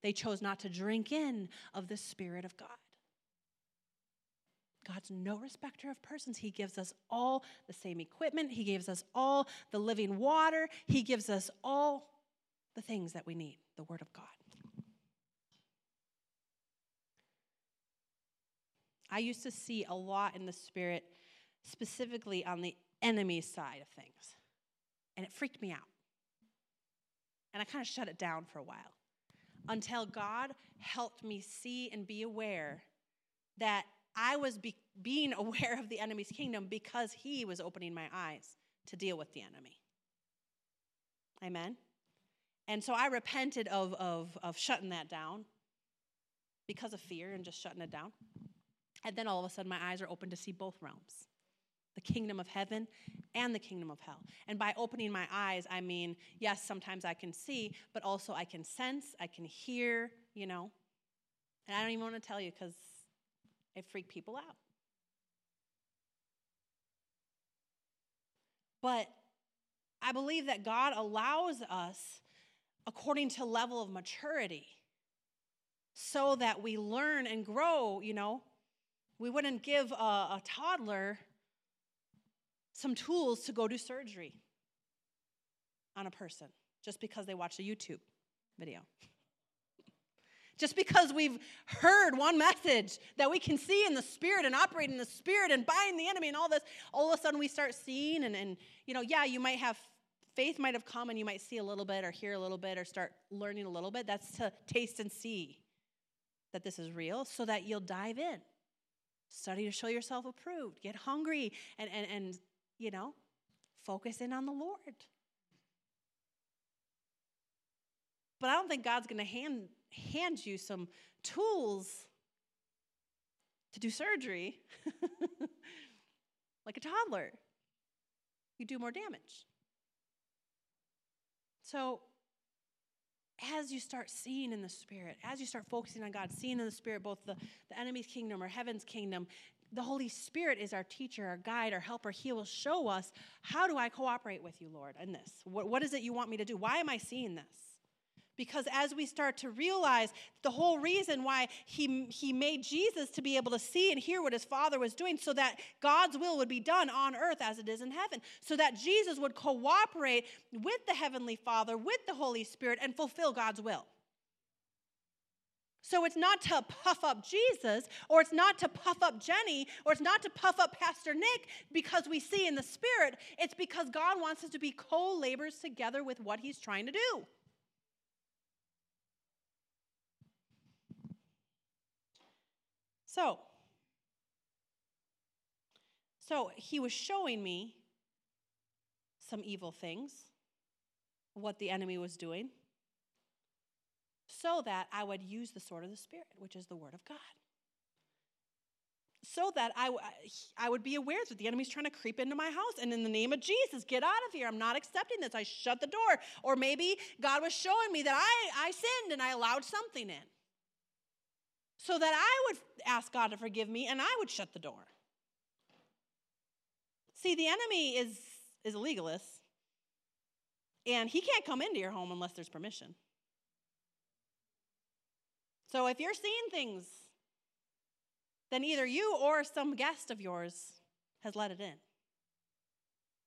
They chose not to drink in of the Spirit of God. God's no respecter of persons. He gives us all the same equipment, He gives us all the living water, He gives us all the things that we need the Word of God. I used to see a lot in the Spirit, specifically on the enemy side of things, and it freaked me out. And I kind of shut it down for a while until God helped me see and be aware that I was be- being [LAUGHS] aware of the enemy's kingdom because he was opening my eyes to deal with the enemy. Amen. And so I repented of, of, of shutting that down because of fear and just shutting it down. And then all of a sudden, my eyes are open to see both realms the kingdom of heaven and the kingdom of hell. And by opening my eyes, I mean, yes, sometimes I can see, but also I can sense, I can hear, you know, And I don't even want to tell you because it freaked people out. But I believe that God allows us according to level of maturity so that we learn and grow, you know. We wouldn't give a, a toddler some tools to go do surgery on a person just because they watched a YouTube video. Just because we've heard one message that we can see in the spirit and operate in the spirit and bind the enemy and all this, all of a sudden we start seeing and, and you know, yeah, you might have faith might have come and you might see a little bit or hear a little bit or start learning a little bit. That's to taste and see that this is real so that you'll dive in. Study to show yourself approved. Get hungry and, and, and you know, focus in on the Lord. But I don't think God's going to hand, hand you some tools to do surgery [LAUGHS] like a toddler. You do more damage. So, as you start seeing in the Spirit, as you start focusing on God, seeing in the Spirit both the, the enemy's kingdom or heaven's kingdom, the Holy Spirit is our teacher, our guide, our helper. He will show us how do I cooperate with you, Lord, in this? What, what is it you want me to do? Why am I seeing this? Because as we start to realize the whole reason why he, he made Jesus to be able to see and hear what his Father was doing, so that God's will would be done on earth as it is in heaven, so that Jesus would cooperate with the Heavenly Father, with the Holy Spirit, and fulfill God's will. So it's not to puff up Jesus, or it's not to puff up Jenny, or it's not to puff up Pastor Nick because we see in the Spirit. It's because God wants us to be co laborers together with what He's trying to do. So, so he was showing me some evil things, what the enemy was doing, so that I would use the sword of the Spirit, which is the Word of God. So that I, I would be aware that the enemy's trying to creep into my house. And in the name of Jesus, get out of here. I'm not accepting this. I shut the door. Or maybe God was showing me that I, I sinned and I allowed something in so that I would ask God to forgive me and I would shut the door. See, the enemy is, is a legalist, and he can't come into your home unless there's permission. So if you're seeing things, then either you or some guest of yours has let it in.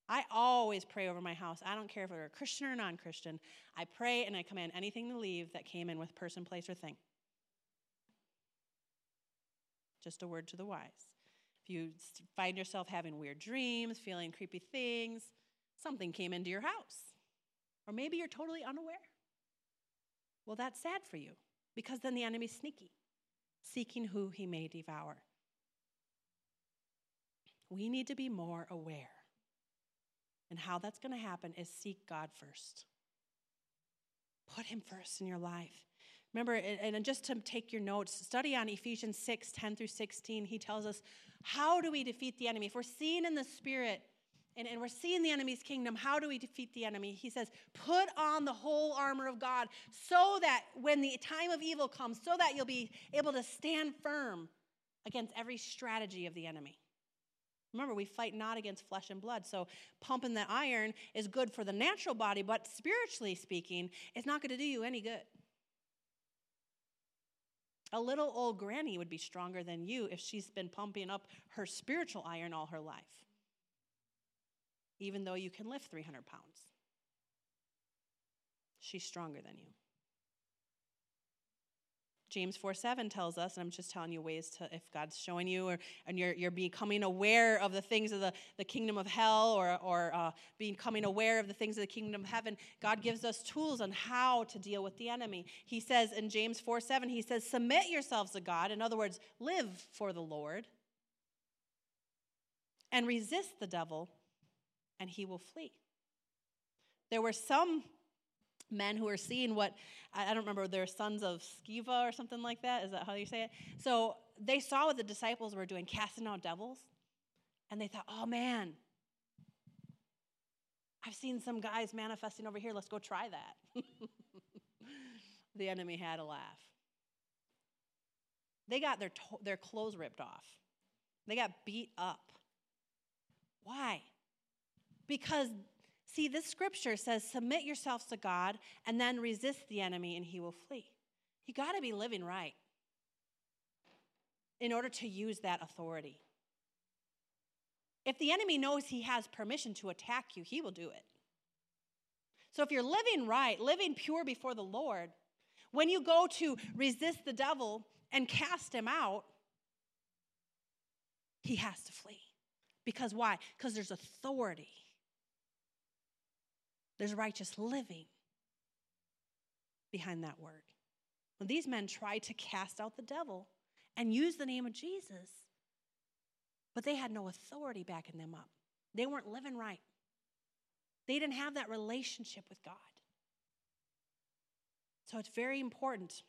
I always pray over my house. I don't care if they're a Christian or non Christian. I pray and I command anything to leave that came in with person, place, or thing. Just a word to the wise. If you find yourself having weird dreams, feeling creepy things, something came into your house. Or maybe you're totally unaware. Well, that's sad for you because then the enemy's sneaky, seeking who he may devour. We need to be more aware. And how that's going to happen is seek God first. Put him first in your life. Remember, and just to take your notes, study on Ephesians 6 10 through 16. He tells us, how do we defeat the enemy? If we're seeing in the spirit and, and we're seeing the enemy's kingdom, how do we defeat the enemy? He says, put on the whole armor of God so that when the time of evil comes, so that you'll be able to stand firm against every strategy of the enemy. Remember, we fight not against flesh and blood. So, pumping the iron is good for the natural body, but spiritually speaking, it's not going to do you any good. A little old granny would be stronger than you if she's been pumping up her spiritual iron all her life, even though you can lift 300 pounds. She's stronger than you. James 4 7 tells us, and I'm just telling you ways to, if God's showing you, or and you're, you're becoming aware of the things of the, the kingdom of hell, or, or uh, becoming aware of the things of the kingdom of heaven, God gives us tools on how to deal with the enemy. He says in James 4 7, He says, Submit yourselves to God. In other words, live for the Lord, and resist the devil, and he will flee. There were some men who are seeing what I don't remember they're sons of Sceva or something like that. Is that how you say it? So they saw what the disciples were doing, casting out devils, and they thought, "Oh man, I've seen some guys manifesting over here. Let's go try that." [LAUGHS] the enemy had a laugh. They got their, to- their clothes ripped off, they got beat up. Why? Because, see, this scripture says, Submit yourselves to God and then resist the enemy and he will flee. You got to be living right in order to use that authority. If the enemy knows he has permission to attack you, he will do it. So if you're living right, living pure before the Lord, when you go to resist the devil and cast him out, he has to flee. Because why? Because there's authority, there's righteous living behind that word. When these men tried to cast out the devil and use the name of Jesus, but they had no authority backing them up. They weren't living right. They didn't have that relationship with God. So it's very important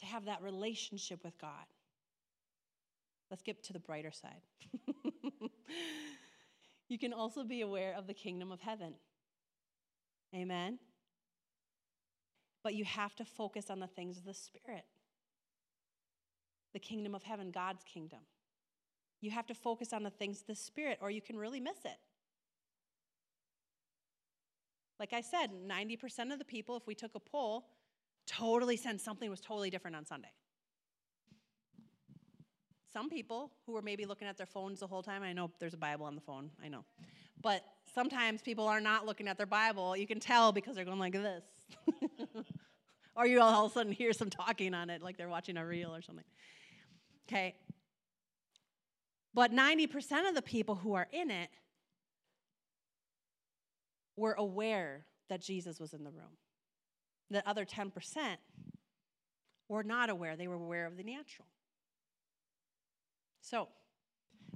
to have that relationship with God. Let's get to the brighter side. [LAUGHS] you can also be aware of the kingdom of heaven. Amen. But you have to focus on the things of the Spirit. The kingdom of heaven, God's kingdom. You have to focus on the things of the Spirit, or you can really miss it. Like I said, 90% of the people, if we took a poll, totally said something was totally different on Sunday. Some people who are maybe looking at their phones the whole time, I know there's a Bible on the phone, I know. But sometimes people are not looking at their Bible. You can tell because they're going like this. [LAUGHS] or you all of a sudden hear some talking on it, like they're watching a reel or something. Okay. But 90% of the people who are in it were aware that Jesus was in the room. The other 10% were not aware, they were aware of the natural. So,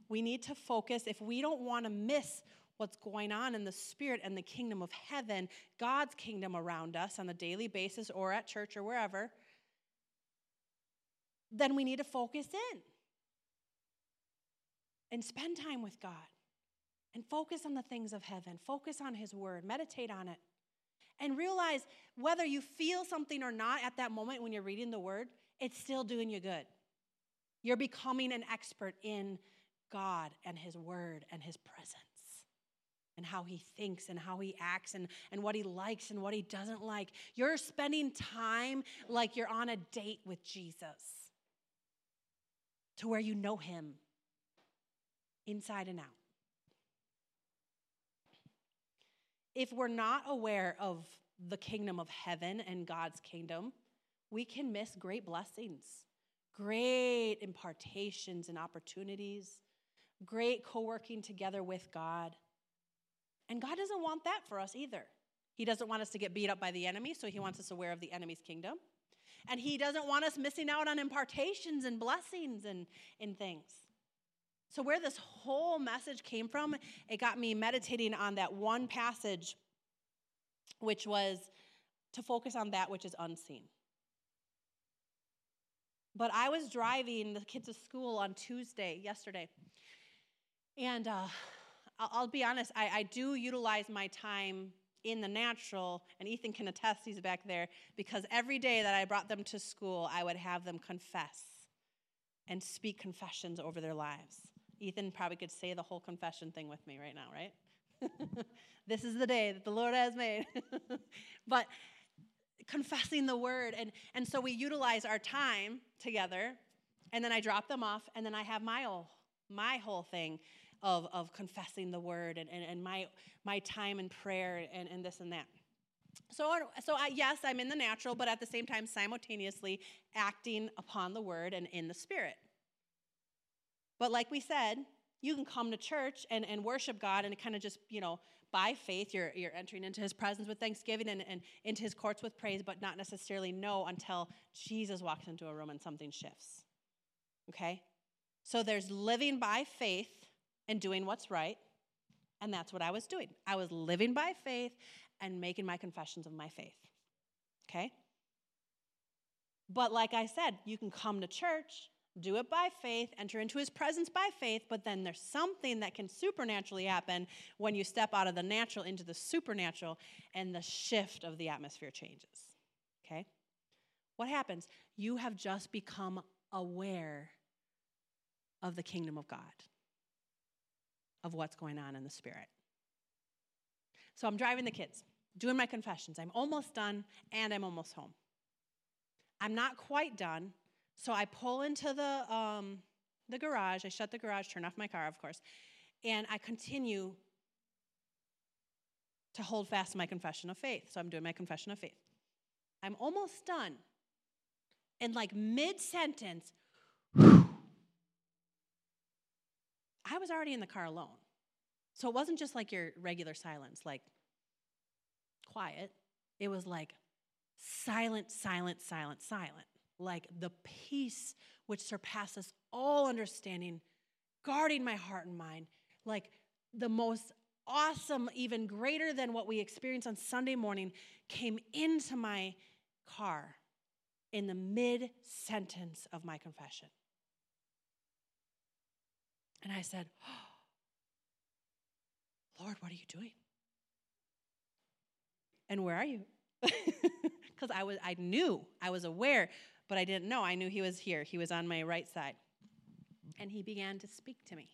we need to focus. If we don't want to miss what's going on in the spirit and the kingdom of heaven, God's kingdom around us on a daily basis or at church or wherever, then we need to focus in and spend time with God and focus on the things of heaven. Focus on His word, meditate on it, and realize whether you feel something or not at that moment when you're reading the word, it's still doing you good. You're becoming an expert in God and His word and His presence and how He thinks and how He acts and, and what He likes and what He doesn't like. You're spending time like you're on a date with Jesus to where you know Him inside and out. If we're not aware of the kingdom of heaven and God's kingdom, we can miss great blessings, great impartations and opportunities, great co working together with God. And God doesn't want that for us either. He doesn't want us to get beat up by the enemy, so He wants us aware of the enemy's kingdom. And He doesn't want us missing out on impartations and blessings and, and things. So, where this whole message came from, it got me meditating on that one passage, which was to focus on that which is unseen. But I was driving the kids to school on Tuesday, yesterday, and uh, I'll be honest, I, I do utilize my time in the natural, and Ethan can attest, he's back there, because every day that I brought them to school, I would have them confess and speak confessions over their lives. Ethan probably could say the whole confession thing with me right now, right? [LAUGHS] this is the day that the Lord has made. [LAUGHS] but confessing the word, and, and so we utilize our time together, and then I drop them off, and then I have my whole, my whole thing of, of confessing the word and, and, and my, my time in prayer and, and this and that. So, so I, yes, I'm in the natural, but at the same time, simultaneously acting upon the word and in the spirit. But like we said, you can come to church and, and worship God and kind of just, you know, by faith, you're, you're entering into his presence with thanksgiving and, and into his courts with praise, but not necessarily know until Jesus walks into a room and something shifts. Okay? So there's living by faith and doing what's right, and that's what I was doing. I was living by faith and making my confessions of my faith. Okay? But like I said, you can come to church do it by faith, enter into his presence by faith, but then there's something that can supernaturally happen when you step out of the natural into the supernatural and the shift of the atmosphere changes. Okay? what happens? You have just become aware of the kingdom of God, of what's going on in the spirit. So I'm driving the kids, doing my confessions. I'm almost done, and I'm almost home. I'm not quite done, so I pull into the, um, the garage. I shut the garage, turn off my car, of course, and I continue to hold fast to my confession of faith. So I'm doing my confession of faith. I'm almost done. And like mid sentence, [SIGHS] I was already in the car alone. So it wasn't just like your regular silence, like quiet. It was like silent, silent, silent, silent. Like the peace which surpasses all understanding, guarding my heart and mind. Like the most awesome, even greater than what we experienced on Sunday morning, came into my car in the mid sentence of my confession. And I said, [GASPS] Lord, what are you doing? And where are you? [LAUGHS] Because I was I knew, I was aware, but I didn't know. I knew he was here. He was on my right side. And he began to speak to me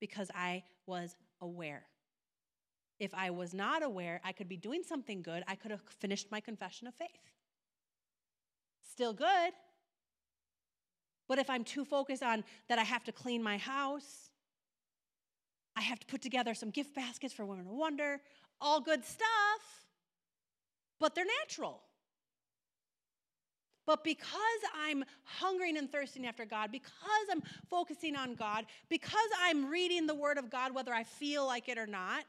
because I was aware. If I was not aware, I could be doing something good. I could have finished my confession of faith. Still good. But if I'm too focused on that I have to clean my house, I have to put together some gift baskets for Women of Wonder, all good stuff, but they're natural. But because I'm hungering and thirsting after God, because I'm focusing on God, because I'm reading the Word of God, whether I feel like it or not,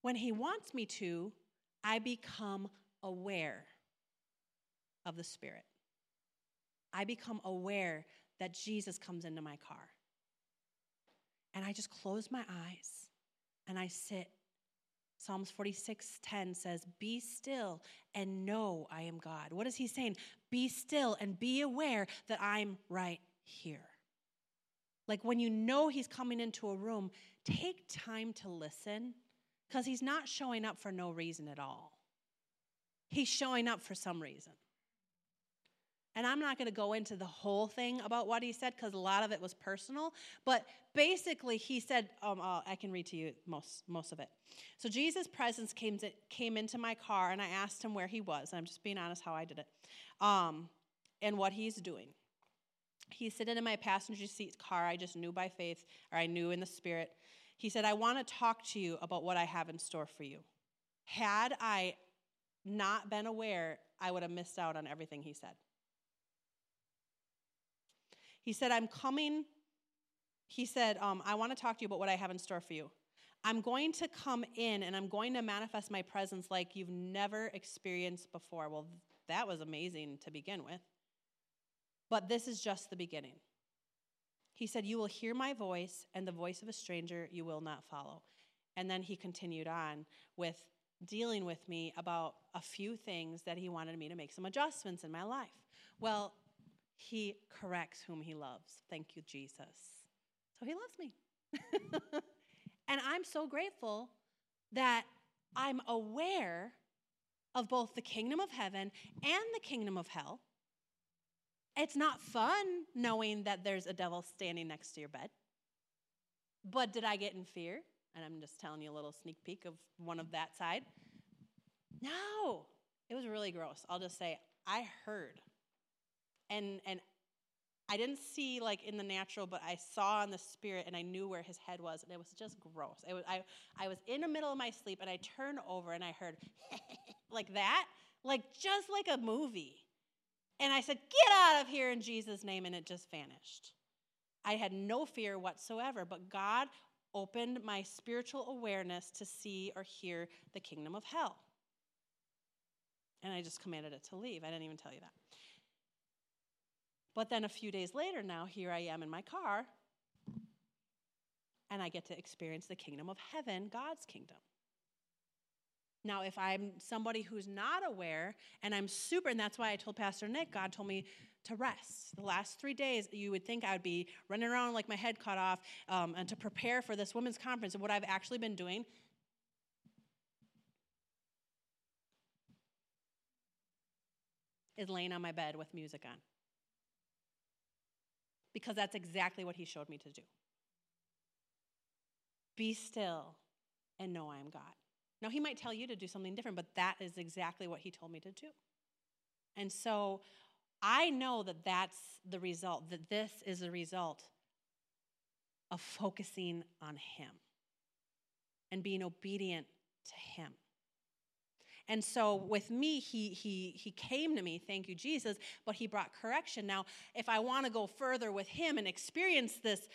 when He wants me to, I become aware of the Spirit. I become aware that Jesus comes into my car. And I just close my eyes and I sit Psalms 46:10 says, "Be still and know I am God." What is he saying? Be still and be aware that I'm right here. Like when you know he's coming into a room, take time to listen because he's not showing up for no reason at all. He's showing up for some reason. And I'm not going to go into the whole thing about what he said because a lot of it was personal. But basically, he said, um, uh, I can read to you most, most of it. So Jesus' presence came, to, came into my car, and I asked him where he was. I'm just being honest how I did it um, and what he's doing. He's sitting in my passenger seat car. I just knew by faith, or I knew in the spirit. He said, I want to talk to you about what I have in store for you. Had I not been aware, I would have missed out on everything he said. He said, I'm coming. He said, um, I want to talk to you about what I have in store for you. I'm going to come in and I'm going to manifest my presence like you've never experienced before. Well, that was amazing to begin with. But this is just the beginning. He said, You will hear my voice, and the voice of a stranger you will not follow. And then he continued on with dealing with me about a few things that he wanted me to make some adjustments in my life. Well, he corrects whom he loves. Thank you, Jesus. So he loves me. [LAUGHS] and I'm so grateful that I'm aware of both the kingdom of heaven and the kingdom of hell. It's not fun knowing that there's a devil standing next to your bed. But did I get in fear? And I'm just telling you a little sneak peek of one of that side. No, it was really gross. I'll just say, I heard and and I didn't see like in the natural, but I saw in the spirit, and I knew where his head was, and it was just gross. Was, I I was in the middle of my sleep, and I turned over, and I heard [LAUGHS] like that, like just like a movie, and I said, "Get out of here in Jesus' name," and it just vanished. I had no fear whatsoever, but God opened my spiritual awareness to see or hear the kingdom of hell. And I just commanded it to leave. I didn't even tell you that. But then a few days later, now here I am in my car, and I get to experience the kingdom of heaven, God's kingdom. Now, if I'm somebody who's not aware and I'm super, and that's why I told Pastor Nick, God told me to rest. The last three days, you would think I would be running around like my head cut off um, and to prepare for this women's conference. And what I've actually been doing is laying on my bed with music on. Because that's exactly what he showed me to do. Be still and know I am God. Now, he might tell you to do something different, but that is exactly what he told me to do. And so I know that that's the result, that this is the result of focusing on him and being obedient to him. And so with me, he, he, he came to me, thank you, Jesus, but he brought correction. Now, if I want to go further with him and experience this,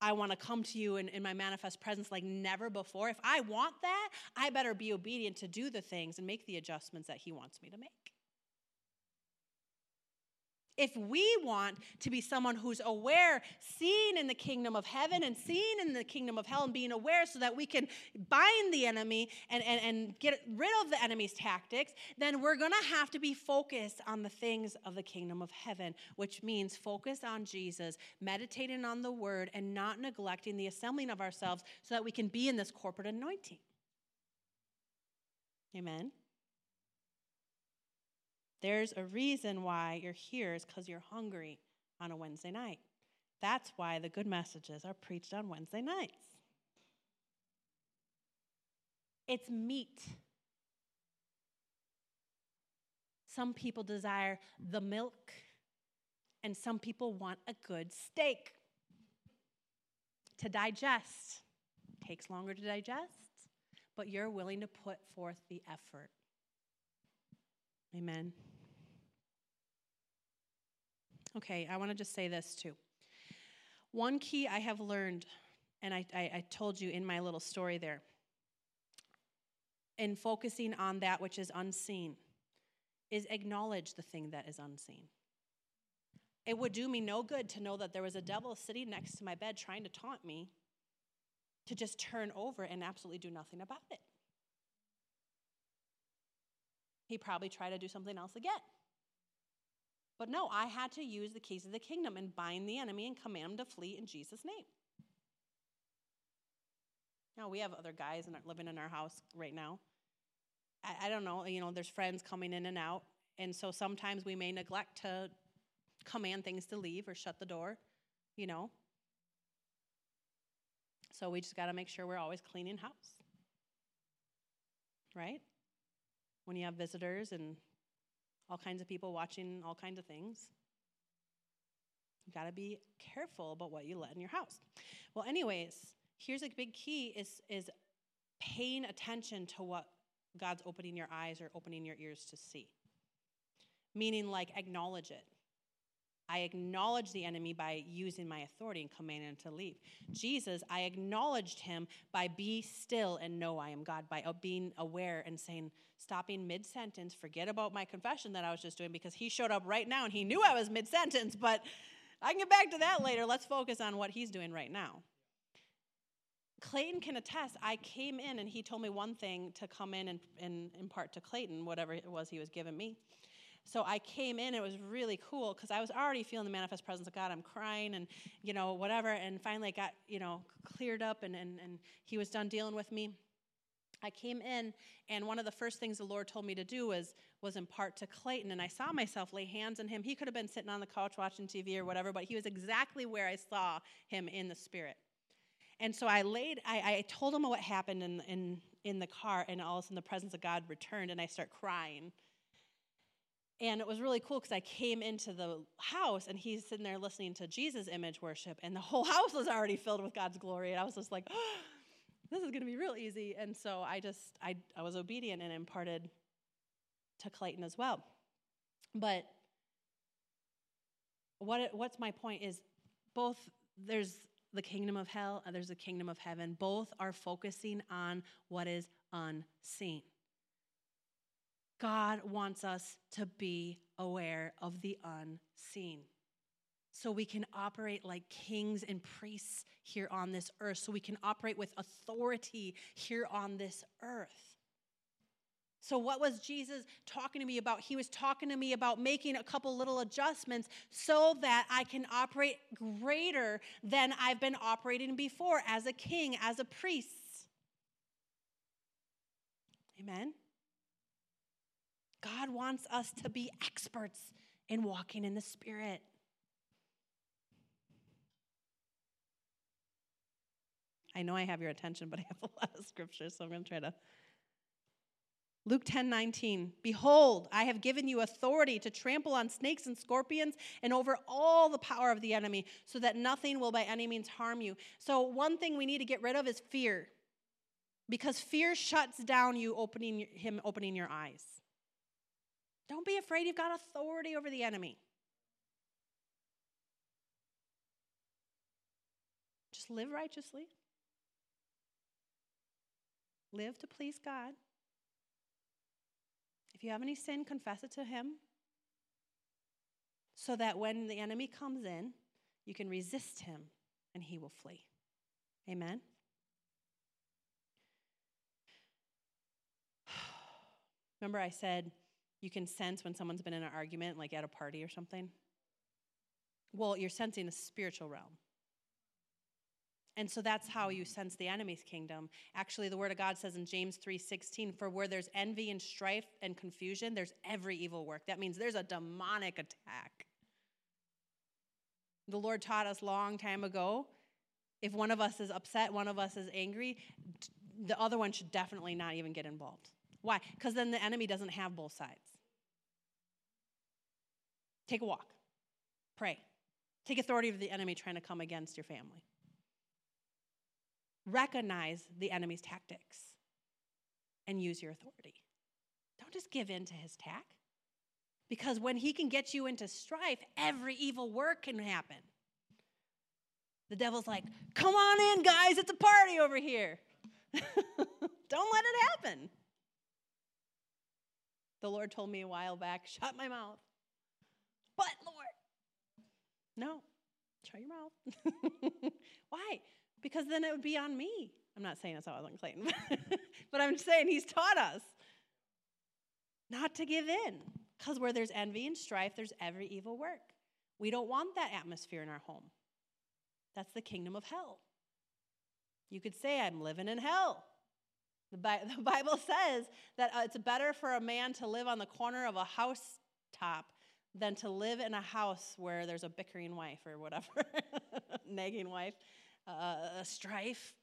I want to come to you in, in my manifest presence like never before. If I want that, I better be obedient to do the things and make the adjustments that he wants me to make. If we want to be someone who's aware, seeing in the kingdom of heaven and seeing in the kingdom of hell and being aware so that we can bind the enemy and, and, and get rid of the enemy's tactics, then we're going to have to be focused on the things of the kingdom of heaven, which means focus on Jesus, meditating on the word, and not neglecting the assembling of ourselves so that we can be in this corporate anointing. Amen. There's a reason why you're here is because you're hungry on a Wednesday night. That's why the good messages are preached on Wednesday nights. It's meat. Some people desire the milk, and some people want a good steak to digest. Takes longer to digest, but you're willing to put forth the effort. Amen. Okay, I want to just say this too. One key I have learned, and I, I, I told you in my little story there, in focusing on that which is unseen, is acknowledge the thing that is unseen. It would do me no good to know that there was a devil sitting next to my bed trying to taunt me to just turn over and absolutely do nothing about it. He probably tried to do something else again. But no, I had to use the keys of the kingdom and bind the enemy and command him to flee in Jesus' name. Now, we have other guys in our, living in our house right now. I, I don't know, you know, there's friends coming in and out. And so sometimes we may neglect to command things to leave or shut the door, you know. So we just got to make sure we're always cleaning house. Right? When you have visitors and all kinds of people watching all kinds of things. You got to be careful about what you let in your house. Well, anyways, here's a big key is is paying attention to what God's opening your eyes or opening your ears to see. Meaning like acknowledge it. I acknowledge the enemy by using my authority and commanding him to leave. Jesus, I acknowledged him by be still and know I am God, by uh, being aware and saying, stopping mid sentence, forget about my confession that I was just doing because he showed up right now and he knew I was mid sentence, but I can get back to that later. Let's focus on what he's doing right now. Clayton can attest. I came in and he told me one thing to come in and, and impart to Clayton, whatever it was he was giving me. So I came in, it was really cool because I was already feeling the manifest presence of God. I'm crying and, you know, whatever. And finally it got, you know, cleared up and, and, and he was done dealing with me. I came in, and one of the first things the Lord told me to do was, was impart to Clayton. And I saw myself lay hands on him. He could have been sitting on the couch watching TV or whatever, but he was exactly where I saw him in the spirit. And so I laid, I, I told him what happened in, in, in the car, and all of a sudden the presence of God returned, and I start crying. And it was really cool because I came into the house and he's sitting there listening to Jesus image worship, and the whole [LAUGHS] house was already filled with God's glory. And I was just like, oh, [GASPS] this is going to be real easy. And so I just, I, I was obedient and imparted to Clayton as well. But what, what's my point is both there's the kingdom of hell and there's the kingdom of heaven. Both are focusing on what is unseen. God wants us to be aware of the unseen. So we can operate like kings and priests here on this earth, so we can operate with authority here on this earth. So, what was Jesus talking to me about? He was talking to me about making a couple little adjustments so that I can operate greater than I've been operating before as a king, as a priest. Amen. God wants us to be experts in walking in the Spirit. I know I have your attention, but I have a lot of scriptures, so I'm going to try to. Luke 10 19. Behold, I have given you authority to trample on snakes and scorpions and over all the power of the enemy, so that nothing will by any means harm you. So, one thing we need to get rid of is fear, because fear shuts down you opening him opening your eyes. Don't be afraid, you've got authority over the enemy. Just live righteously. Live to please God. If you have any sin, confess it to Him so that when the enemy comes in, you can resist him and he will flee. Amen? [SIGHS] Remember, I said you can sense when someone's been in an argument, like at a party or something? Well, you're sensing the spiritual realm. And so that's how you sense the enemy's kingdom. Actually, the word of God says in James 3:16, "For where there's envy and strife and confusion, there's every evil work." That means there's a demonic attack. The Lord taught us long time ago, if one of us is upset, one of us is angry, the other one should definitely not even get involved. Why? Because then the enemy doesn't have both sides. Take a walk. Pray. Take authority of the enemy trying to come against your family recognize the enemy's tactics and use your authority. Don't just give in to his tack. Because when he can get you into strife, every evil work can happen. The devil's like, come on in, guys, it's a party over here. [LAUGHS] Don't let it happen. The Lord told me a while back, shut my mouth. But, Lord, no, shut your mouth. [LAUGHS] Why? because then it would be on me. I'm not saying that's how I was on Clayton, [LAUGHS] but I'm saying he's taught us not to give in. Because where there's envy and strife, there's every evil work. We don't want that atmosphere in our home. That's the kingdom of hell. You could say, I'm living in hell. The, [LAUGHS] the Bible says that uh, it's better for a man to live on the corner of a house top than to live in a house where there's a bickering wife or whatever, [LAUGHS] nagging wife uh, strife.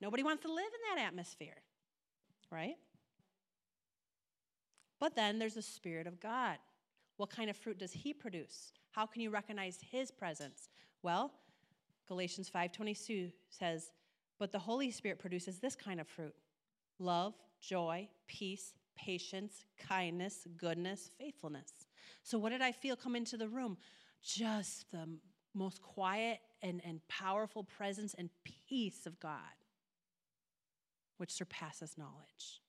Nobody wants to live in that atmosphere, right? But then there's the Spirit of God. What kind of fruit does He produce? How can you recognize His presence? Well, Galatians 5:22 says, "But the Holy Spirit produces this kind of fruit: love, joy, peace, patience, kindness, goodness, faithfulness." So what did I feel come into the room? Just the most quiet and, and powerful presence and peace of God, which surpasses knowledge.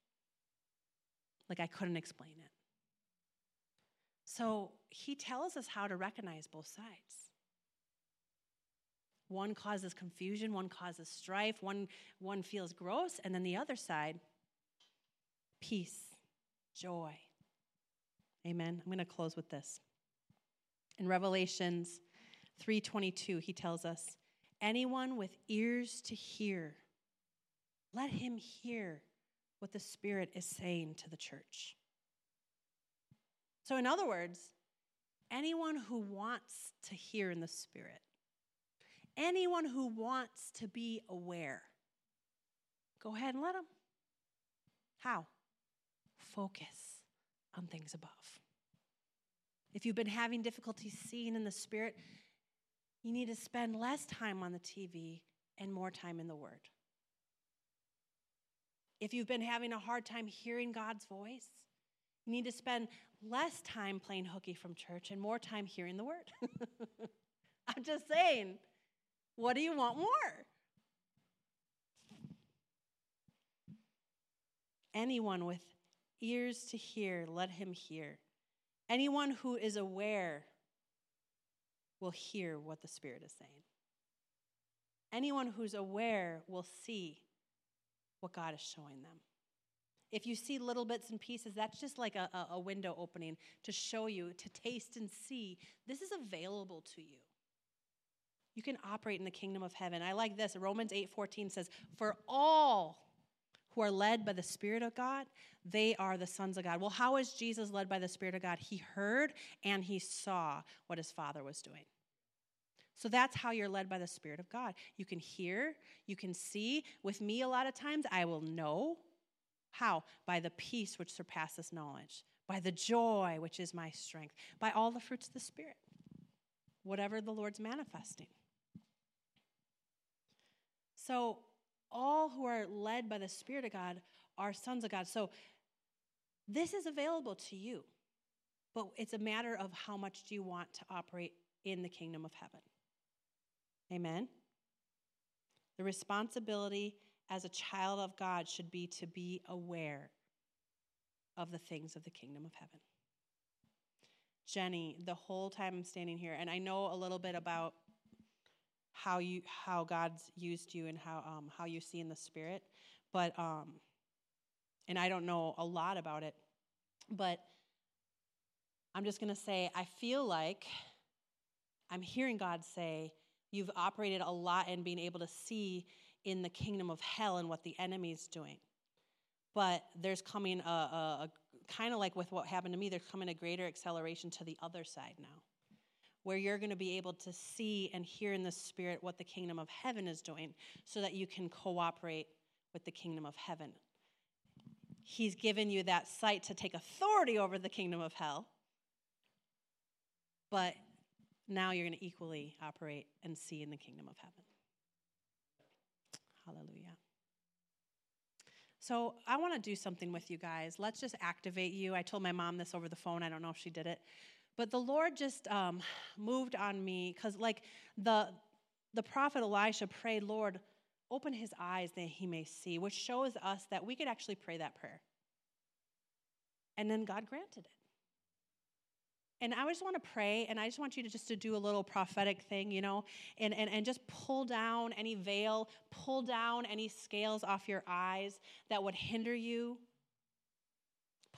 Like I couldn't explain it. So he tells us how to recognize both sides. One causes confusion, one causes strife, one, one feels gross, and then the other side, peace, joy. Amen. I'm going to close with this. In Revelations 3:22 he tells us, "Anyone with ears to hear, let him hear what the Spirit is saying to the church." So in other words, anyone who wants to hear in the Spirit, anyone who wants to be aware, go ahead and let them. How? Focus on things above. If you've been having difficulty seeing in the Spirit, you need to spend less time on the TV and more time in the Word. If you've been having a hard time hearing God's voice, you need to spend less time playing hooky from church and more time hearing the Word. [LAUGHS] I'm just saying, what do you want more? Anyone with ears to hear, let him hear. Anyone who is aware will hear what the Spirit is saying. Anyone who's aware will see what God is showing them. If you see little bits and pieces, that's just like a, a window opening to show you, to taste and see this is available to you. You can operate in the kingdom of heaven. I like this. Romans 8:14 says, "For all who are led by the Spirit of God, they are the sons of God. Well, how is Jesus led by the Spirit of God? He heard and he saw what his Father was doing. So that's how you're led by the Spirit of God. You can hear, you can see. With me, a lot of times, I will know. How? By the peace which surpasses knowledge, by the joy which is my strength, by all the fruits of the Spirit, whatever the Lord's manifesting. So, all who are led by the Spirit of God are sons of God. So, this is available to you, but it's a matter of how much do you want to operate in the kingdom of heaven. Amen? The responsibility as a child of God should be to be aware of the things of the kingdom of heaven. Jenny, the whole time I'm standing here, and I know a little bit about how you how God's used you and how um, how you see in the spirit, but um, and I don't know a lot about it, but I'm just gonna say I feel like I'm hearing God say you've operated a lot in being able to see in the kingdom of hell and what the enemy's doing. But there's coming a, a, a kind of like with what happened to me, there's coming a greater acceleration to the other side now, where you're going to be able to see and hear in the spirit what the kingdom of heaven is doing so that you can cooperate with the kingdom of heaven. He's given you that sight to take authority over the kingdom of hell, but now you're going to equally operate and see in the kingdom of heaven. Hallelujah. So, I want to do something with you guys. Let's just activate you. I told my mom this over the phone. I don't know if she did it. But the Lord just um, moved on me because, like, the, the prophet Elisha prayed, Lord, open his eyes that he may see, which shows us that we could actually pray that prayer. And then God granted it. And I just want to pray, and I just want you to just to do a little prophetic thing, you know, and, and, and just pull down any veil, pull down any scales off your eyes that would hinder you.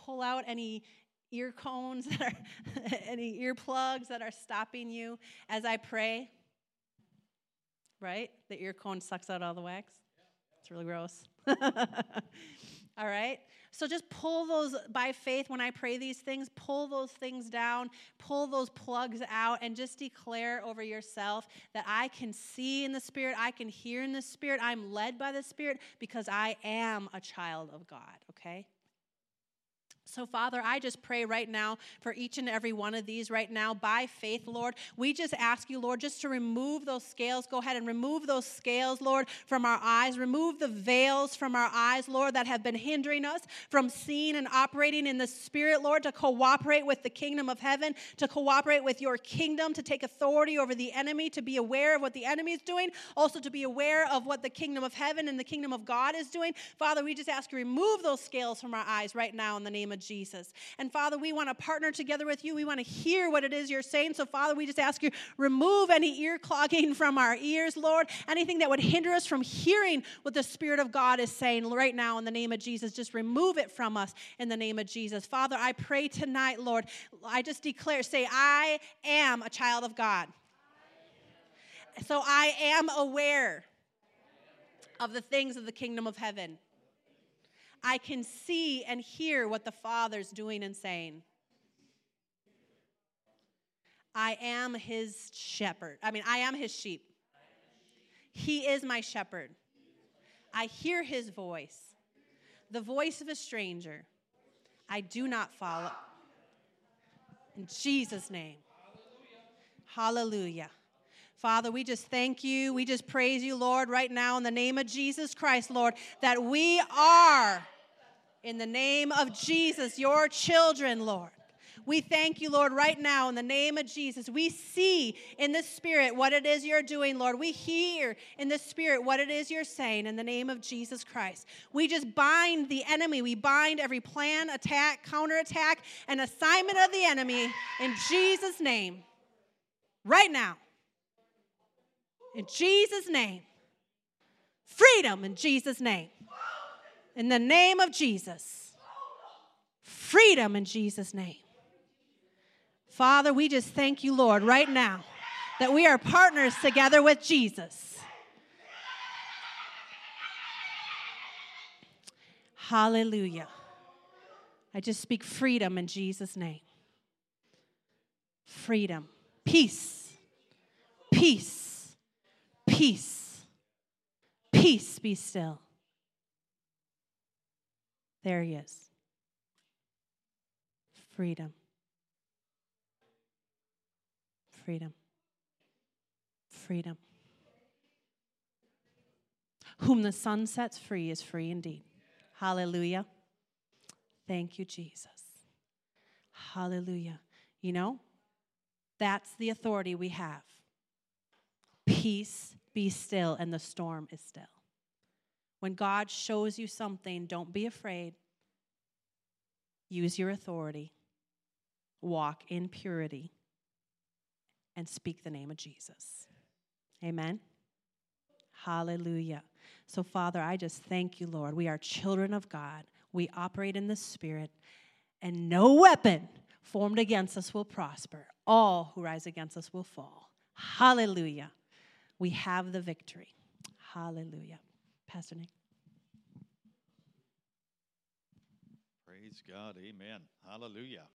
Pull out any ear cones [LAUGHS] that are any earplugs that are stopping you as I pray. Right? The ear cone sucks out all the wax. It's really gross. [LAUGHS] all right? So just pull those by faith when I pray these things, pull those things down, pull those plugs out, and just declare over yourself that I can see in the Spirit, I can hear in the Spirit, I'm led by the Spirit because I am a child of God, okay? So, Father, I just pray right now for each and every one of these right now by faith, Lord. We just ask you, Lord, just to remove those scales. Go ahead and remove those scales, Lord, from our eyes. Remove the veils from our eyes, Lord, that have been hindering us from seeing and operating in the Spirit, Lord, to cooperate with the kingdom of heaven, to cooperate with your kingdom, to take authority over the enemy, to be aware of what the enemy is doing, also to be aware of what the kingdom of heaven and the kingdom of God is doing. Father, we just ask you, remove those scales from our eyes right now in the name of Jesus. And Father, we want to partner together with you. We want to hear what it is you're saying. So, Father, we just ask you, remove any ear clogging [LAUGHS] from our ears, Lord. Anything that would hinder us from hearing what the Spirit of God is saying right now in the name of Jesus, just remove it from us in the name of Jesus. Father, I pray tonight, Lord, I just declare, say, I am a child of God. So I am aware of the things of the kingdom of heaven. I can see and hear what the Father's doing and saying. I am his shepherd. I mean, I am his sheep. He is my shepherd. I hear his voice, the voice of a stranger. I do not follow. In Jesus' name. Hallelujah. Father, we just thank you. We just praise you, Lord, right now in the name of Jesus Christ, Lord, that we are, in the name of Jesus, your children, Lord. We thank you, Lord, right now in the name of Jesus. We see in the Spirit what it is you're doing, Lord. We hear in the Spirit what it is you're saying in the name of Jesus Christ. We just bind the enemy. We bind every plan, attack, counterattack, and assignment of the enemy in Jesus' name right now. In Jesus' name. Freedom in Jesus' name. In the name of Jesus. Freedom in Jesus' name. Father, we just thank you, Lord, right now that we are partners together with Jesus. Hallelujah. I just speak freedom in Jesus' name. Freedom. Peace. Peace. Peace. Peace be still. There he is. Freedom. Freedom. Freedom. Whom the Son sets free is free indeed. Hallelujah. Thank you, Jesus. Hallelujah. You know, that's the authority we have. Peace, be still, and the storm is still. When God shows you something, don't be afraid. Use your authority, walk in purity, and speak the name of Jesus. Amen. Hallelujah. So, Father, I just thank you, Lord. We are children of God. We operate in the Spirit, and no weapon formed against us will prosper. All who rise against us will fall. Hallelujah. We have the victory. Hallelujah. Pastor Nick. Praise God. Amen. Hallelujah.